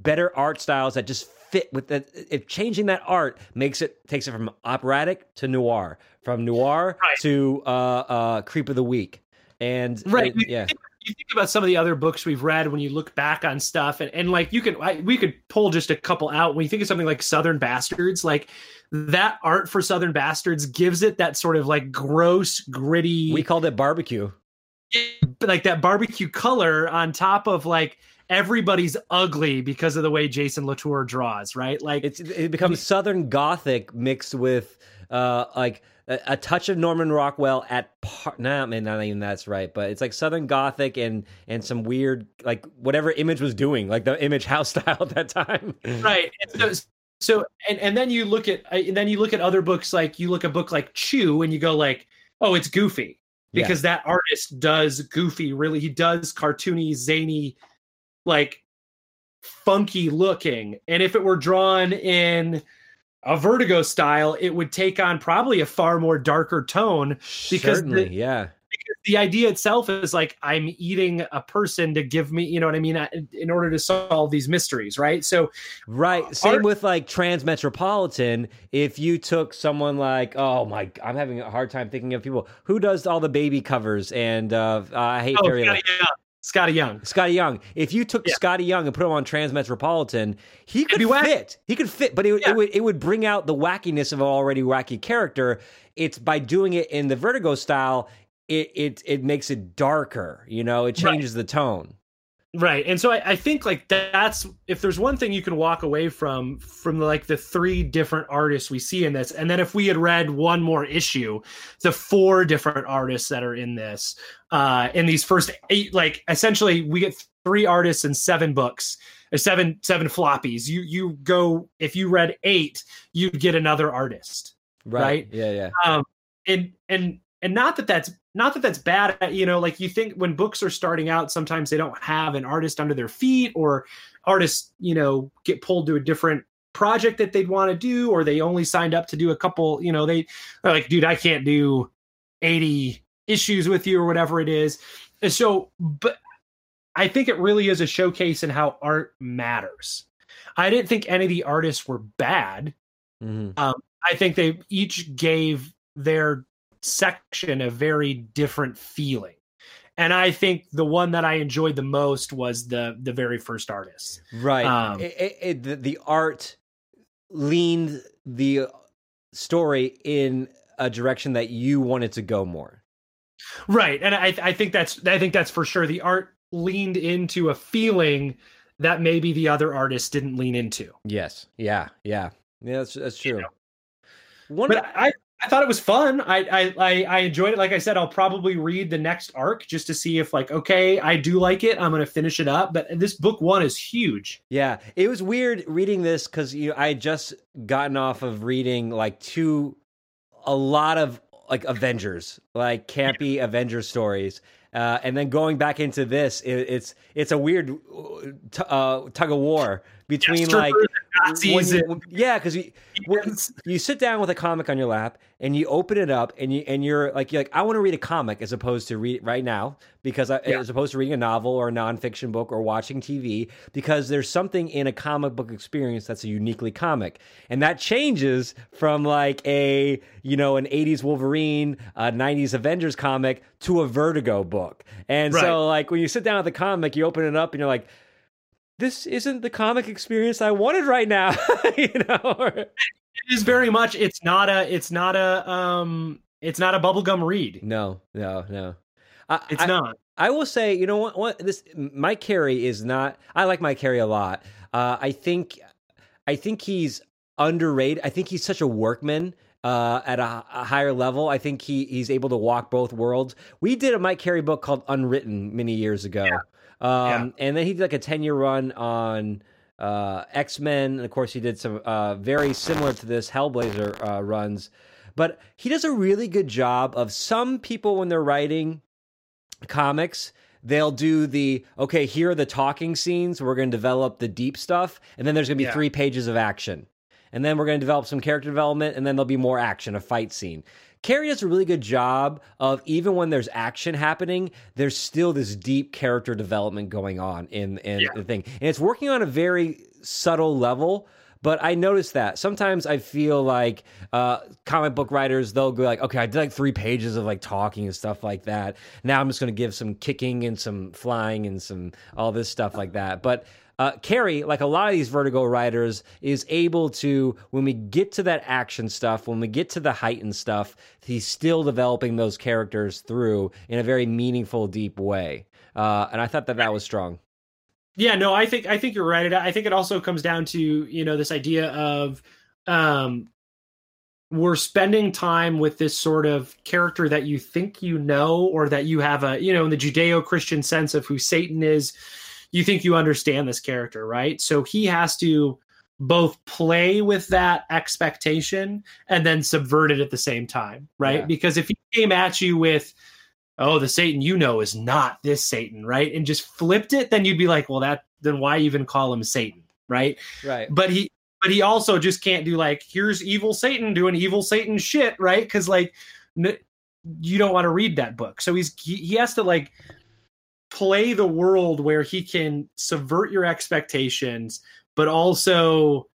better art styles that just fit with that? If changing that art makes it takes it from operatic to noir, from noir Right. to uh, uh, creep of the week, and right yeah. you think about some of the other books we've read when you look back on stuff and, and like you can I, we could pull just a couple out when you think of something like southern bastards like that art for southern bastards gives it that sort of like gross gritty We called it barbecue. like that barbecue color on top of like everybody's ugly because of the way jason latour draws right like It's it becomes Southern Gothic mixed with uh like a, a touch of Norman Rockwell at par. Nah, man, not even that's right, but it's like Southern Gothic and and some weird like whatever Image was doing, like the Image house style at that time. right and so, so and and then you look at and then you look at other books like you look at a book like chew and you go like oh it's goofy Yeah. because that artist does goofy really he does cartoony zany like funky looking and if it were drawn in a vertigo style it would take on probably a far more darker tone Because Certainly, the- yeah. the idea itself is like i'm eating a person to give me you know what i mean uh, in order to solve these mysteries right so Right. Same art- with like Transmetropolitan. If you took someone like, oh my, I'm having a hard time thinking of people who does all the baby covers and uh, I hate oh Fairy scotty young, scotty young Scotty Young. If you took Yeah. Scotty Young and put him on Transmetropolitan, he could fit. He could fit, but it, would Yeah. it would it would bring out the wackiness of an already wacky character. It's by doing it in the Vertigo style, it it it makes it darker. You know, it Right. changes the tone. Right and so I, I think like that's if there's one thing you can walk away from from like the three different artists we see in this and then if we had read one more issue the four different artists that are in this uh in these first eight like essentially we get three artists and seven books seven seven floppies you you go if you read eight you'd get another artist Right. Right. Yeah. Yeah. um and and and not that that's not that that's bad you know like you think when books are starting out sometimes they don't have an artist under their feet or artists you know get pulled to a different project that they'd want to do or they only signed up to do a couple you know they are like dude i can't do 80 issues with you or whatever it is. And so but i think it really is a showcase in how art matters. I didn't think any of the artists were bad. Hmm I think they each gave their section a very different feeling. And I think the one that I enjoyed the most was the the very first artist. Right. Um, it, it, it- the, the art leaned the story in a direction that you wanted to go more. Right. And I I think that's I think that's for sure. The art leaned into a feeling that maybe the other artists didn't lean into. Yes. Yeah. Yeah. Yeah. That's that's true. know. One. But I, I thought it was fun. I, I, I, I enjoyed it. Like I said, I'll probably read the next arc just to see if, like, okay, I do like it. I'm going to finish it up. But this book one is huge. Yeah, it was weird reading this because you know, I had just gotten off of reading like two, a lot of like Avengers, like campy Avengers stories, uh, and then going back into this, it, it's it's a weird uh, t- uh, tug of war between like Strippers and Nazis you- yeah, because you when you sit down with a comic on your lap and you open it up and you and you're like you're like I want to read a comic as opposed to read right now because I, Yeah. as opposed to reading a novel or a nonfiction book or watching TV because there's something in a comic book experience that's a uniquely comic and that changes from like a you know an 80s Wolverine, a 90s Avengers comic to a Vertigo book and Right. so like when you sit down with the comic you open it up and you're like this isn't the comic experience I wanted right now, you know. It is very much. It's not a. It's not a. Um. It's not a bubblegum read. No, no, no. I, It's I, not. I will say, you know what? What this Mike Carey is not. I like Mike Carey a lot. Uh, I think, I think he's underrated. I think he's such a workman. Uh, at a, a higher level, I think he he's able to walk both worlds. We did a Mike Carey book called Unwritten many years ago, um, and then he did like a ten year run on uh, X Men, and of course he did some uh, very similar to this Hellblazer uh, runs. But he does a really good job of some people when they're writing comics they'll do the okay here are the talking scenes. We're going to develop the deep stuff. And then there's going to be Yeah. three pages of action. And then we're going to develop some character development and then there'll be more action a fight scene Carey does a really good job of even when there's action happening, there's still this deep character development going on in, in Yeah. the thing. And it's working on a very subtle level, but I noticed that sometimes I feel like uh, comic book writers they'll go like, okay, I did like three pages of like talking and stuff like that. Now I'm just going to give some kicking and some flying and some all this stuff like that. But uh, Carey, like a lot of these Vertigo writers, is able to when we get to that action stuff, when we get to the heightened stuff, he's still developing those characters through in a very meaningful, deep way. Uh, and I thought that that was strong. Yeah, no, I think I think you're right. I think it also comes down to you know this idea of um, we're spending time with this sort of character that you think you know, or that you have a you know in the Judeo-Christian sense of who Satan is. You think you understand this character, right? So he has to both play with that expectation and then subvert it at the same time, right? Yeah. Because if he came at you with oh, the Satan you know is not this Satan, right? And just flipped it, then you'd be like, well, that then why even call him Satan, right? Right. But he but he also just can't do like here's evil Satan doing evil Satan shit, right? Because like n- you don't want to read that book, so he's he, he has to like play the world where he can subvert your expectations, but also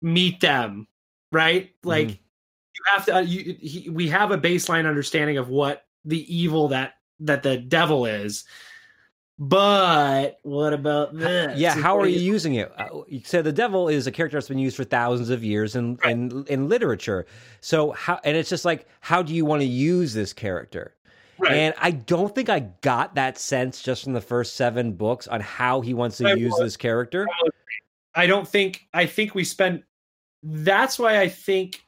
meet them, right? Like you have to uh, you he, we have a baseline understanding of what the evil that that the devil is but what about this Yeah, how are you using it? Uh, You said the devil is a character that's been used for thousands of years in in, in literature. So how and it's just like how do you want to use this character? Right. And I don't think I got that sense just from the first seven books on how he wants to I use was- this character. i don't think i think we spend that's why i think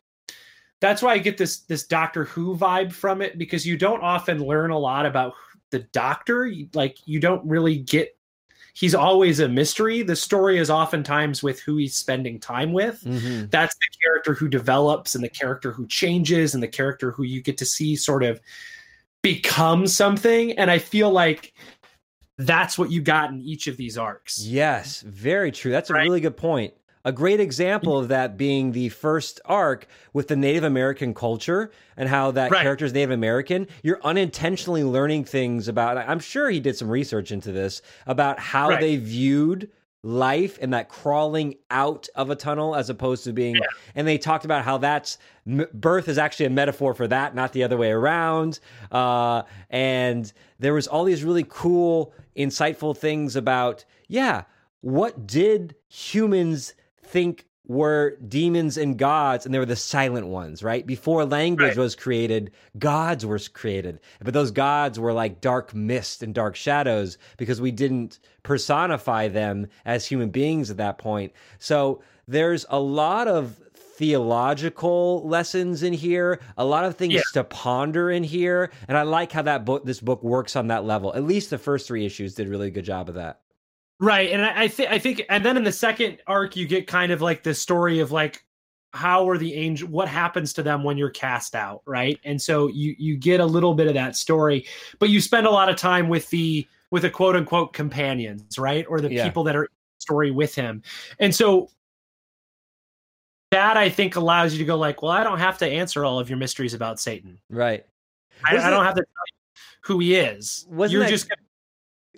that's why i get this this doctor who vibe from it because you don't often learn a lot about the doctor like you don't really get he's always a mystery the story is oftentimes with who he's spending time with Mhm. that's the character who develops and the character who changes and the character who you get to see sort of become something and i feel like that's what you got in each of these arcs Yes, very true. That's a Right? really good point. A great example of that being the first arc with the Native American culture and how that Right. character is Native American. You're unintentionally learning things about. I'm sure he did some research into this about how Right. they viewed life and that crawling out of a tunnel as opposed to being. And they talked about how that's m- birth is actually a metaphor for that, not the other way around. Uh, and there was all these really cool, insightful things about yeah, what did humans think were demons and gods, and they were the silent ones, right? Before language Right. was created, gods were created. But those gods were like dark mist and dark shadows because we didn't personify them as human beings at that point. So there's a lot of theological lessons in here, a lot of things Yeah. to ponder in here, and I like how that book this book works on that level. At least the first three issues did a really good job of that. Right, and I, I think I think, and then in the second arc, you get kind of like the story of like how are the angel, what happens to them when you're cast out, right? And so you you get a little bit of that story, but you spend a lot of time with the with the quote unquote companions, right, or the Yeah. people that are in the story with him, and so that I think allows you to go like, well, I don't have to answer all of your mysteries about Satan. Right. I, I don't have to tell you who he is. Wasn't You're that- just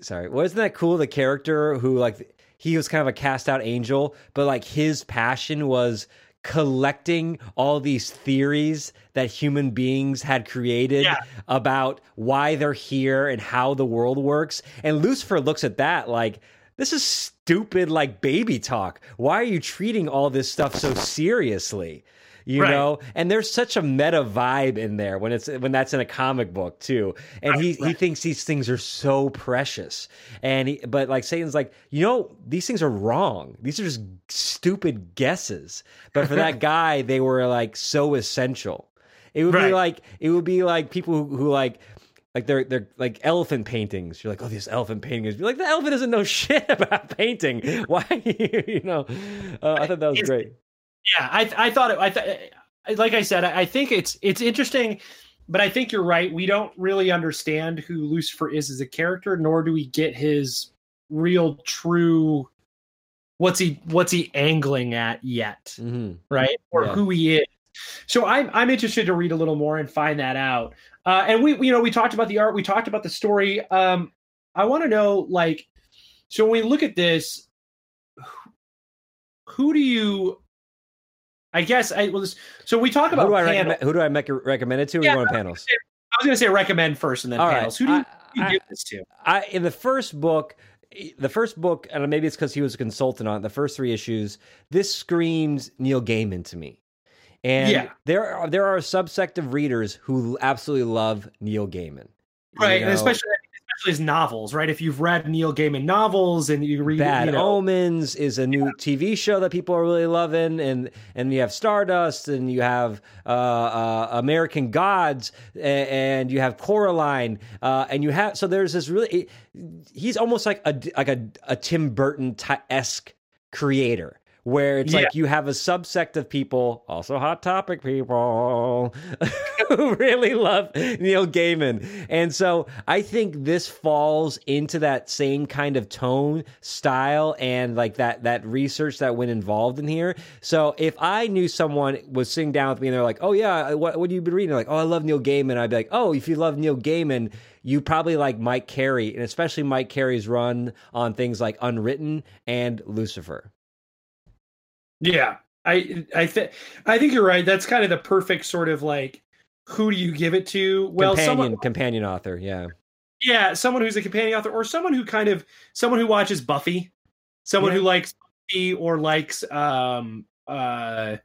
sorry. Wasn't that cool the character who like he was kind of a cast out angel but like his passion was collecting all these theories that human beings had created Yeah. about why they're here and how the world works. And lucifer looks at that like this is stupid like baby talk. Why are you treating all this stuff so seriously you Right. know and there's such a meta vibe in there when it's when that's in a comic book too and he he right. thinks these things are so precious and he but like satan's like you know these things are wrong these are just stupid guesses but for that guy they were like so essential it would be like it would be like people who, who like like they're they're like elephant paintings. You're like, oh, this elephant painting is. You're like, the elephant doesn't know shit about painting. Why, you know? Uh, I thought that was great. Yeah i i thought it i th- like i said I, I think it's it's interesting but i think you're right. We don't really understand who lucifer is as a character nor do we get his real true what's he what's he angling at yet hmm right? Or Yeah. who he is. So i'm i'm interested to read a little more and find that out. Uh and we you know we talked about the art we talked about the story. Um i want to know like so when we look at this who do you i guess i well this, so we talk about Who do I panel- recommend? Who do I make, recommend it to? Or Yeah, you want panels? i was going to say recommend first and then All right. panels who do you, I- do you I- give this to I in the first book, the first book, and maybe it's because he was a consultant on it, the first three issues. This screams Neil Gaiman to me, and Yeah. there are there are a subsect of readers who absolutely love Neil Gaiman, You right and especially especially his novels right if you've read neil gaiman novels and you read Bad you know, Omens is a new TV show that people are really loving, and and you have Stardust, and you have uh, uh, American Gods, a- and you have Coraline, uh, and you have so there's this really he's almost like a like a, a Tim Burton esque creator. Where it's Yeah. like you have a subsect of people, also Hot Topic people, who really love Neil Gaiman. And so I think this falls into that same kind of tone, style, and like that that research that went involved in here. So if I knew someone was sitting down with me and they're like, "Oh yeah, what what have you been reading?" They're like, "Oh, I love Neil Gaiman." I'd be like, "Oh, if you love Neil Gaiman." You probably like Mike Carey, and especially Mike Carey's run on things like Unwritten and Lucifer. Yeah, I I think I think you're right. That's kind of the perfect sort of like who do you give it to? Well, companion someone companion author, yeah. yeah, someone who's a companion author or someone who kind of someone who watches Buffy, someone Yeah. who likes Buffy or likes um uh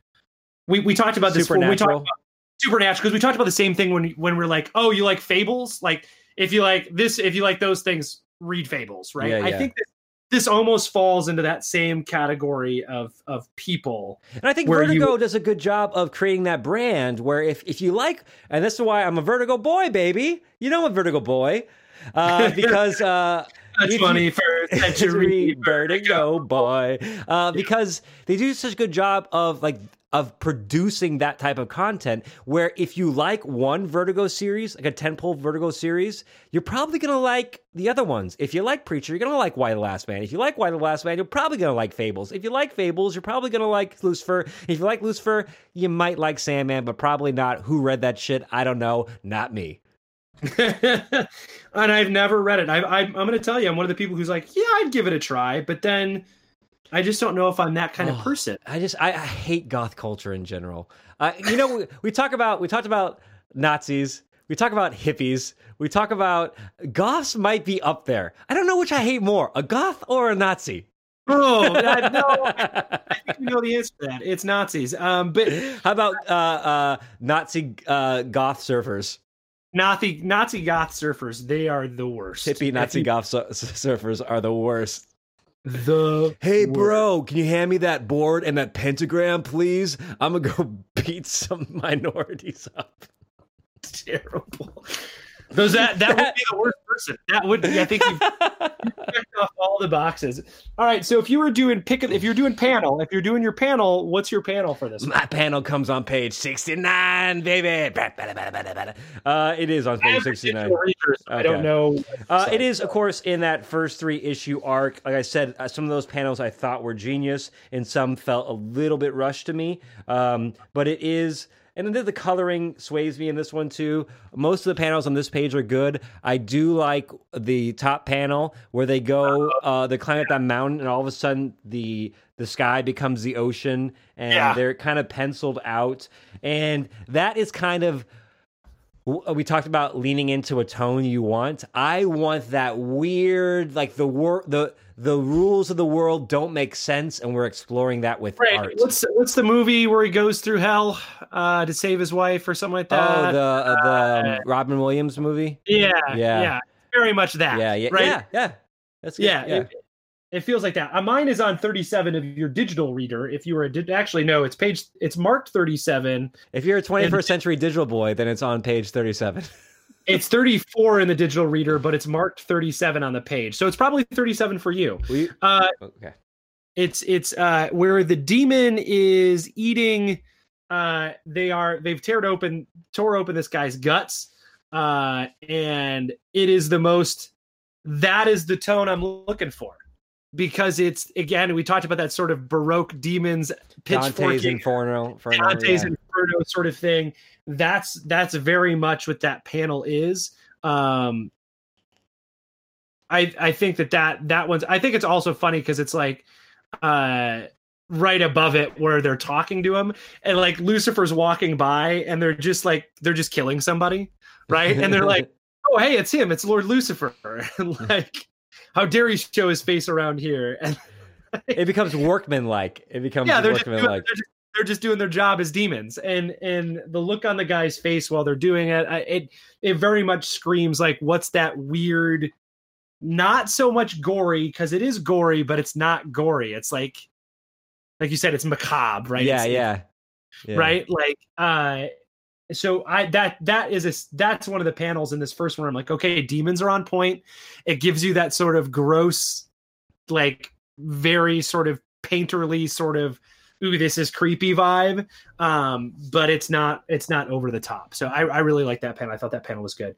we we talked about this when we talked Supernatural. about Supernatural because we talked about the same thing when when we're like, "Oh, you like fables?" Like if you like this if you like those things, read fables, right? Yeah, I think this, this almost falls into that same category of of people. And I think Vertigo you- does a good job of creating that brand where if, if you like, and this is why I'm a Vertigo boy, baby. You know I'm a Vertigo boy. Uh, because uh, That's If you- funny for century Vertigo boy. Uh, because they do such a good job of like of producing that type of content where if you like one Vertigo series, like a 10-pole Vertigo series, you're probably gonna like the other ones. If you like Preacher, you're gonna like Y the Last Man. If you like Y the Last Man, you're probably gonna like Fables. If you like Fables, you're probably gonna like Lucifer. If you like Lucifer, you might like Sandman, but probably not. Who read that shit? I don't know. Not me. and I've never read it. I, I'm going to tell you, I'm one of the people who's like, yeah, I'd give it a try, but then I just don't know if I'm that kind of Oh. person. I just I, I hate goth culture in general. Uh, you know, we, we talk about we talked about Nazis. We talk about hippies. We talk about goths might be up there. I don't know which I hate more, a goth or a Nazi. Oh I, no, I think we know the answer to that. It's Nazis. Um, but How about uh, uh, Nazi uh, goth surfers? Nazi Nazi goth surfers, they are the worst. Hippie Nazi goth su- surfers are the worst. The Hey, worst. bro, can you hand me that board and that pentagram, please? I'm gonna go beat some minorities up. terrible. Those that that would be the worst person. That would be. I think you've checked off all the boxes. All right. So if you were doing pick, if you're doing panel, if you're doing your panel, what's your panel for this? My panel comes on page 69, baby. Uh, it is on page 69. Digital readers, I don't know. Uh, it is, of course, in that first three issue arc. Like I said, uh, some of those panels I thought were genius, and some felt a little bit rushed to me. Um, but it is, and then the coloring sways me in this one too. Most of the panels on this page are good. I do like the top panel where they go, uh, they climb up that mountain, and all of a sudden the the sky becomes the ocean, and Yeah. they're kind of penciled out, and that is kind of we talked about leaning into a tone you want. I want that weird, like the wor- the the rules of the world don't make sense, and we're exploring that with Right. art. What's what's the movie where he goes through hell uh, to save his wife or something like that? oh, the uh, the um, Robin Williams movie. yeah, Yeah. yeah, very much that. Yeah, yeah, right? yeah, yeah. That's good. yeah, yeah. It, it feels like that. Uh, mine is on 37 of your digital reader. If you were a di- actually no, it's page it's marked 37. if you're a 21st century digital boy, then it's on page 37. It's 34 in the digital reader, but it's marked 37 on the page. So it's probably 37 for you. We- Uh, okay. it's it's uh where the demon is eating uh they are they've teared open tore open this guy's guts uh and it is the most that is the tone i'm looking for because it's again we talked about that sort of baroque demons Dante's pitchforking Inferno. Inferno Dante's yeah. Inferno sort of thing. That's that's very much what that panel is. Um, I I think that that that one's. I think it's also funny because it's like uh right above it where they're talking to him and like Lucifer's walking by and they're just like they're just killing somebody, right? And they're like, oh hey, it's him, it's Lord Lucifer, and like. How dare he show his face around here? And it becomes workmanlike. It becomes yeah, they're just, doing, they're, just, they're just doing their job as demons, and and the look on the guy's face while they're doing it, I- it it very much screams like, what's that weird? Not so much gory because it is gory, but it's not gory. It's like, like you said, it's macabre, right? Yeah, It's- yeah, yeah. right like uh so i that that is a that's one of the panels in this first one i'm like okay demons are on point. It gives you that sort of gross like very sort of painterly sort of ooh this is creepy vibe. Um but it's not it's not over the top. So i, I really like that panel. I thought that panel was good.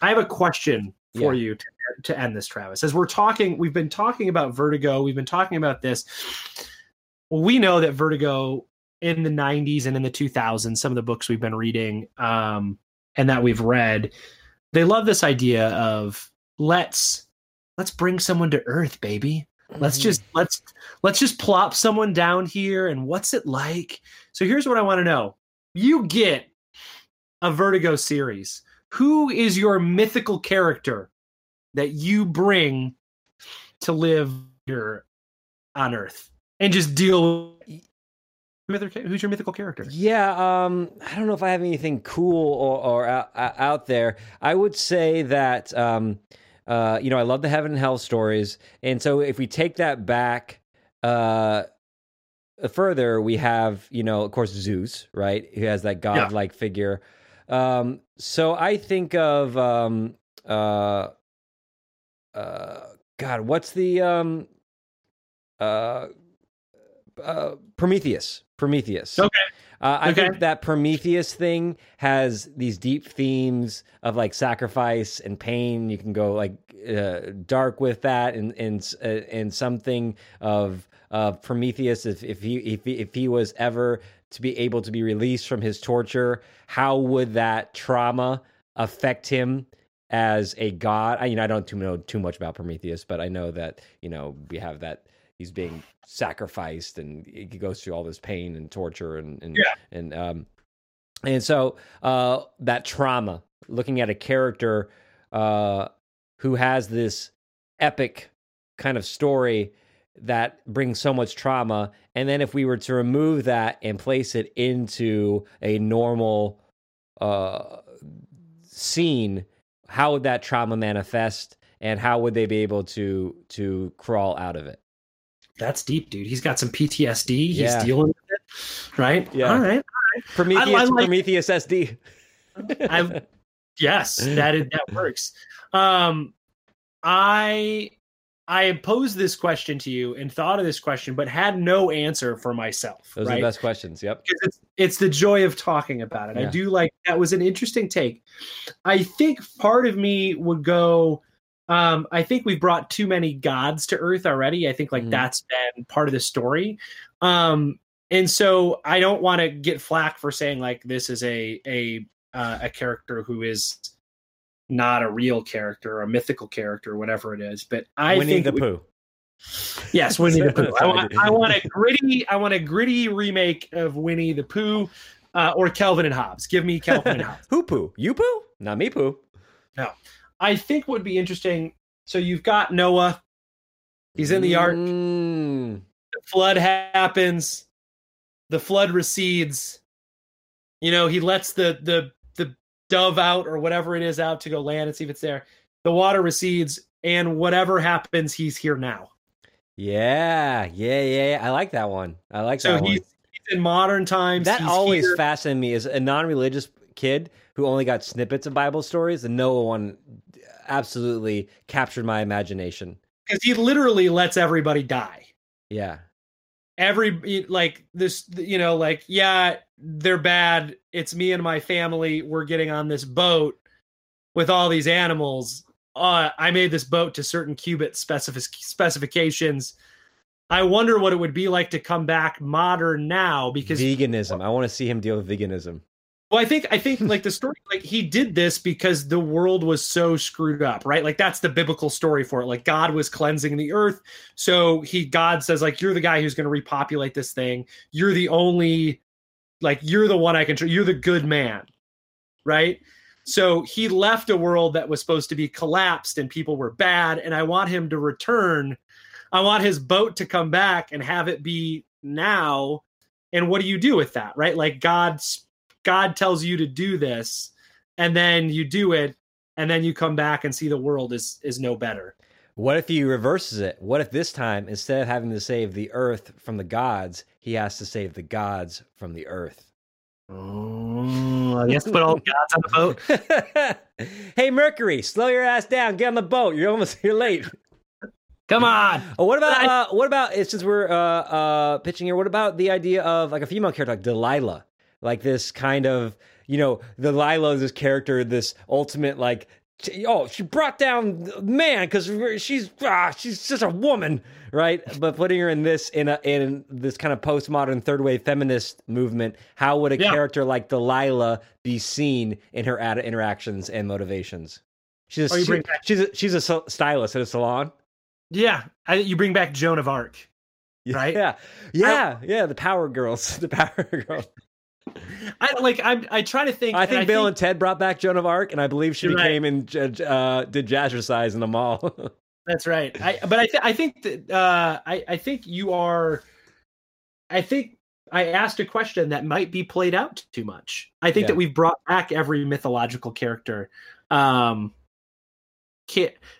I have a question for Yeah. you to, to end this travis. As we're talking we've been talking about vertigo. We've been talking about this. We know that vertigo in the 90s and in the 2000s some of the books we've been reading um, and that we've read they love this idea of let's let's bring someone to earth baby. Let's just let's let's just plop someone down here and what's it like? So here's what i want to know. You get a vertigo series. Who is your mythical character that you bring to live here on earth and just deal with who's your mythical character Yeah, um, I don't know if I have anything cool or, or out, out there. I would say that um, uh, you know I love the heaven and hell stories, and so if we take that back uh, further, we have you know of course Zeus, right? Who has that godlike figure. Um, so I think of um, uh, uh, God, what's the um, uh, Prometheus? Prometheus. Okay. Uh, I Okay. think that Prometheus thing has these deep themes of like sacrifice and pain. You can go like uh, dark with that, and and uh, and something of of Prometheus. If if he if he, if he was ever to be able to be released from his torture, how would that trauma affect him as a god? I you know I don't too know too much about Prometheus, but I know that you know we have that he's being sacrificed and he goes through all this pain and torture and and Yeah. and um and so uh that trauma looking at a character uh who has this epic kind of story that brings so much trauma. And then if we were to remove that and place it into a normal uh, scene, how would that trauma manifest, and how would they be able to to crawl out of it? That's deep, dude. He's got some PTSD. He's Yeah. dealing with it. Right? Yeah. All right. Prometheus, I like- Prometheus SD. I yes, that is, that works. Um, I I posed this question to you and thought of this question, but had no answer for myself. Those are the best questions. Yep. it's it's the joy of talking about it. I do like that was an interesting take. I think part of me would go. Um, I think we've brought too many gods to Earth already. I think like Mhm. that's been part of the story. Um, and so I don't want to get flack for saying like this is a a uh, a character who is not a real character, a mythical character, whatever it is. But I Winnie think the would- Pooh. Yes, Winnie the Pooh. I want. I want a gritty, I want a gritty remake of Winnie the Pooh, uh, or Calvin and Hobbes. Give me Calvin and Hobbes. Who poo? You poo? Not me poo. I think would be interesting. So you've got Noah. He's in the ark. Mm. The flood happens. The flood recedes. You know, he lets the the the dove out or whatever it is out to go land and see if it's there. The water recedes, and whatever happens, he's here now. Yeah, yeah, yeah, yeah. I like that one. I like So that one. he's, he's in modern times. That always here. fascinated me as a non-religious kid who only got snippets of Bible stories. The Noah one absolutely captured my imagination. because he literally lets everybody die. Yeah, Every like this, you know, like yeah, they're bad. It's me and my family. We're getting on this boat with all these animals. Uh, I made this boat to certain cubit specific specifications. I wonder what it would be like to come back modern now because veganism. I want to see him deal with veganism. Well, I think I think like the story, like he did this because the world was so screwed up, right? Like that's the biblical story for it. Like God was cleansing the earth, so he God says like you're the guy who's going to repopulate this thing. You're the only, like you're the one I can. Tr- you're the good man, right? So he left a world that was supposed to be collapsed and people were bad, and I want him to return. I want his boat to come back and have it be now. And what do you do with that, right? Like God's God tells you to do this, and then you do it, and then you come back and see the world is is no better. What if he reverses it? What if this time, instead of having to save the earth from the gods, he has to save the gods from the earth? Oh, I guess put all the gods on the boat. hey, Mercury, slow your ass down. Get on the boat. You're almost you're late. Come on. Oh, what about uh, what about since we're uh, uh, pitching here? What about the idea of like a female character like Delilah, like this kind of you know Delilah, is this character, this ultimate like oh she brought down man because she's ah, she's such a woman, right? But putting her in this in a in this kind of postmodern third wave feminist movement, how would a Yeah. character like Delilah be seen in her ad- interactions and motivations? She's a, Oh, she- she's a, she's a stylist at a salon. Yeah, I, you bring back Joan of Arc. Right? Yeah. Yeah. Yeah. The Power Girls. The Power Girls. I like. I I try to think. I and think Bill and Ted brought back Joan of Arc, and I believe she You're right. and uh, did jazzercise in the mall. That's right. I but I th- I think that uh I I think you are I think I asked a question that might be played out too much. I think Yeah. that we've brought back every mythological character. Um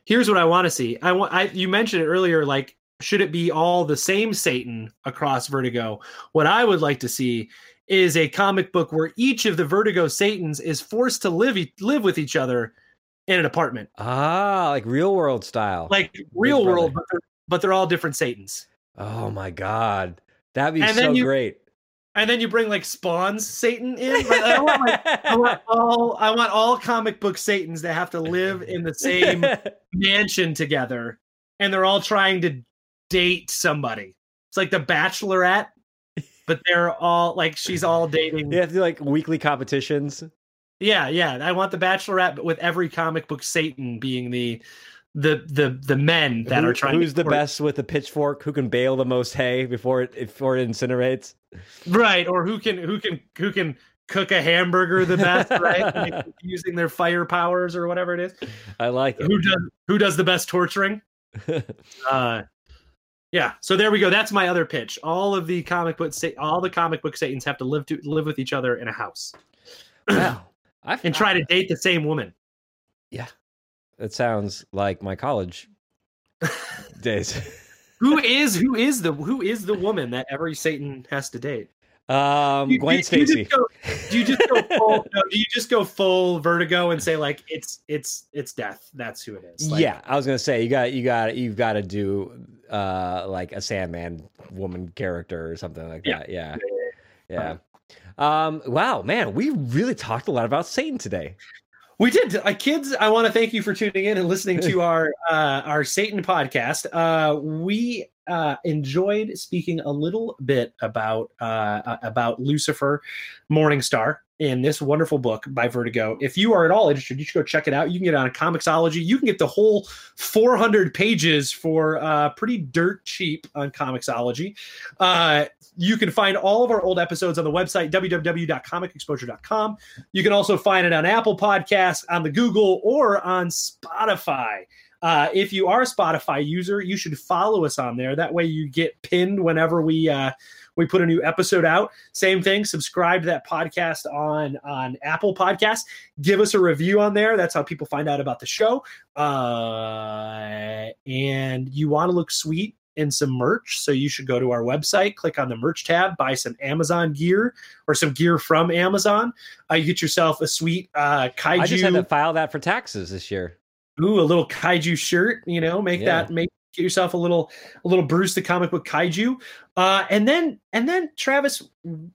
here's what I want to see. I want I you mentioned it earlier like should it be all the same Satan across Vertigo? What I would like to see is a comic book where each of the Vertigo Satans is forced to live e- live with each other in an apartment ah, like real world style. like real world, but they're, but they're all different Satans. oh my god, that'd be And so you- great. And then you bring like Spawn's Satan in. Like, I, want, like, I want all I want all comic book Satans that have to live in the same mansion together, and they're all trying to date somebody. It's like the Bachelorette, but they're all like she's all dating. you have to do like weekly competitions. Yeah, yeah. I want the Bachelorette, but with every comic book Satan being the the the the men that Who- are trying. Who's the best with the pitchfork? Who can bale the most hay before it before it incinerates? right or who can who can who can cook a hamburger the best right Like, using their fire powers or whatever it is I like it. who does who does the best torturing uh Yeah. So there we go. That's my other pitch. All of the comic book all the comic book Satans have to live to live with each other in a house Wow. And try to date the same woman. Yeah. That sounds like my college days. Who is who is the who is the woman that every Satan has to date? Um, You- Gwen just Stacy. go- Do you just go full? no, do you just go full Vertigo and say like it's it's it's death? That's who it is. Like, yeah, I was gonna say you got you got you've got to do uh like a Sandman woman character or something like Yeah. that. Yeah, yeah. Um, wow, man, we really talked a lot about Satan today. We did, uh, kids. I want to thank you for tuning in and listening to our uh, our Satan podcast. Uh, we uh, enjoyed speaking a little bit about uh, about Lucifer, Morningstar, in this wonderful book by Vertigo. If you are at all interested, you should go check it out. You can get it on Comixology. You can get the whole 400 pages for uh, pretty dirt cheap on Comixology. Uh, you can find all of our old episodes on the website www.comicexposure.com. You can also find it on Apple Podcasts, on the Google, or on Spotify. Uh, if you are a Spotify user, you should follow us on there. That way, you get pinned whenever we uh, we put a new episode out. Same thing. Subscribe to that podcast on on Apple Podcasts. Give us a review on there. That's how people find out about the show. Uh, and you want to look sweet in some merch, so you should go to our website, click on the merch tab, buy some Amazon gear or some gear from Amazon. Uh, you get yourself a sweet uh, kaiju. I just had to file that for taxes this year. Ooh, a little kaiju shirt, you know, make Yeah. that make get yourself a little a little Bruce the comic book kaiju. Uh and then and then Travis,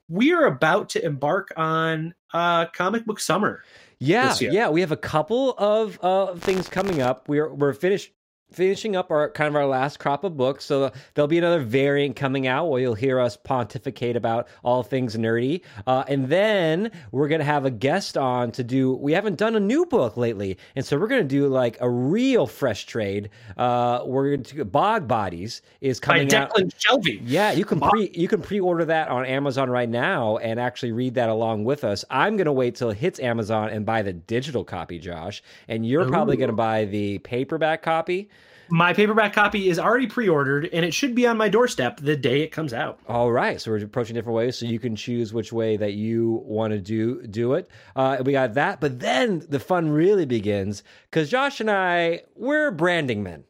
we are about to embark on uh comic book summer. Yeah, yeah, we have a couple of uh, things coming up. We're we're finished finishing up our kind of our last crop of books, so there'll be another variant coming out where you'll hear us pontificate about all things nerdy, uh, and then we're gonna have a guest on to do. We haven't done a new book lately, and so we're gonna do like a real fresh trade. Uh, we're going to Bog Bodies is By coming out. Declan Shalvey. Yeah, you can pre you can pre-order that on Amazon right now and actually read that along with us. I'm gonna wait till it hits Amazon and buy the digital copy, Josh, and you're probably gonna buy the paperback copy. My paperback copy is already pre-ordered and it should be on my doorstep the day it comes out. All right, so we're approaching different ways, so you can choose which way that you want to do do it. Uh, we got that, but then the fun really begins because Josh and I we're branding men.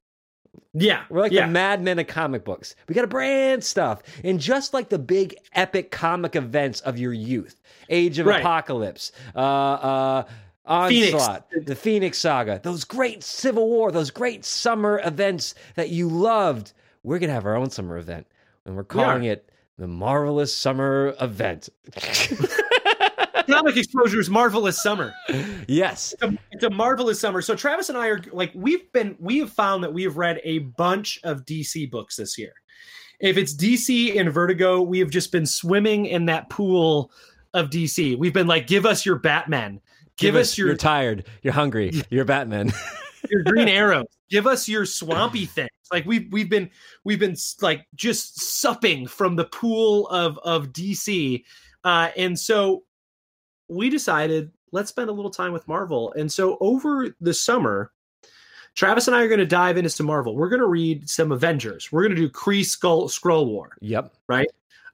Yeah. We're like yeah. the madmen of comic books. We got to brand stuff. And just like the big epic comic events of your youth, Age of Right. Apocalypse, uh, uh, Phoenix. Onslaught, the Phoenix Saga, those great Civil War, those great summer events that you loved, we're going to have our own summer event. And we're We calling it the Marvelous Summer Event. comic exposure's marvelous summer. yes. It's a, it's a marvelous summer. So Travis and I are like we've been we have found that we have read a bunch of DC books this year. If it's DC and Vertigo, we have just been swimming in that pool of DC. We've been like, give us your Batman, give, us your You're tired. You're hungry. You're Batman. your Green Arrows, give us your swampy things. Like we've we've been we've been like just supping from the pool of of DC, uh, and so we decided let's spend a little time with Marvel. And so over the summer, Travis and I are going to dive into some Marvel. We're going to read some Avengers. We're going to do Kree Skrull Skrull War, yep. Right.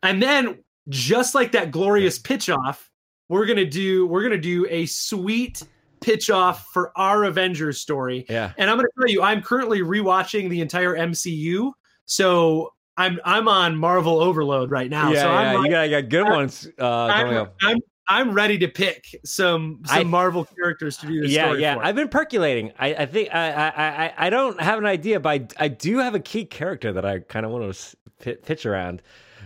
And then just like that glorious pitch off, we're going to do we're going to do a sweet pitch off for our Avengers story. Yeah. And I'm going to tell you, I'm currently rewatching the entire MCU, so I'm I'm on Marvel overload right now. yeah, so I'm, yeah. like- you got, you got good I'm- ones uh, coming I'm, up. I'm I'm ready to pick some some I- Marvel characters to do this yeah, story yeah. for. I've been percolating. I, I think I, I, I, I don't have an idea, but I, I do have a key character that I kind of want to pitch around.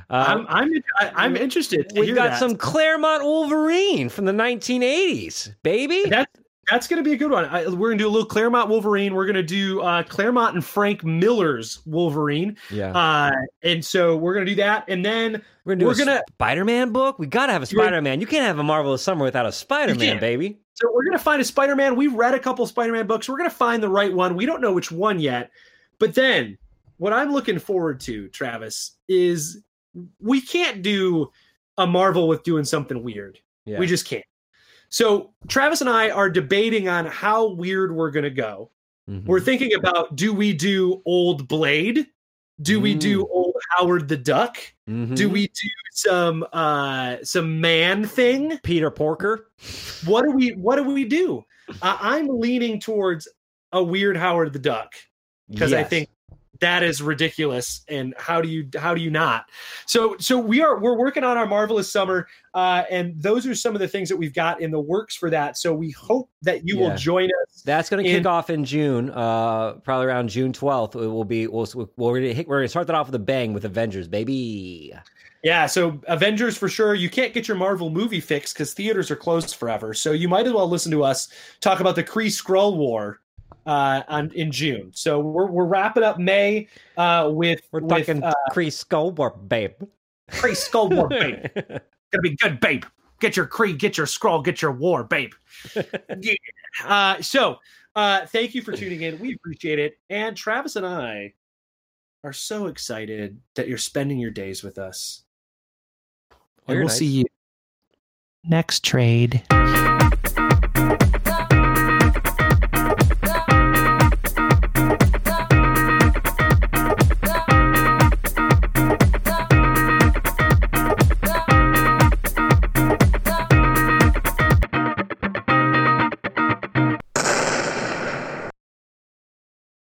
I'm Um, I'm I- I'm interested. To we've got that. some Claremont Wolverine from the 1980s, baby. That that's going to be a good one. I, we're going to do a little Claremont Wolverine. We're going to do uh, Claremont and Frank Miller's Wolverine. yeah, Uh, and so we're going to do that, and then we're gonna do a gonna- Spider-Man book. We gotta have a Spider-Man. You can't have a marvelous summer without a Spider-Man, baby. So we're gonna find a Spider-Man. We've read a couple Spider-Man books. We're gonna find the right one. We don't know which one yet. But then what I'm looking forward to, Travis, is we can't do a Marvel with doing something weird. Yeah. We just can't. So Travis and I are debating on how weird we're gonna go. Mhm. We're thinking about do we do old Blade Do we do old Howard the Duck? Mhm. Do we do some uh some man thing? Peter Porker? What do we what do we do? Uh, I'm leaning towards a weird Howard the Duck because I think that is ridiculous and how do you how do you not so so we are we're working on our marvelous summer uh and those are some of the things that we've got in the works for that so we hope that you Yeah. will join us That's going to kick off in June, uh, probably around June 12th. It will be, we'll, we're going to we're going to start that off with a bang with Avengers, baby. yeah so avengers for sure you can't get your marvel movie fix because theaters are closed forever so you might as well listen to us talk about the kree Skrull war uh on in june so we're, we're wrapping up may uh with We're with, talking uh, Skrull War, babe. Skrull war babe gonna be good, babe. Get your creed, get your Skrull, get your war, babe. yeah. Uh, so, uh, thank you for tuning in. We appreciate it. And Travis and I are so excited that you're spending your days with us. Oh, And we'll nice. see you next trade.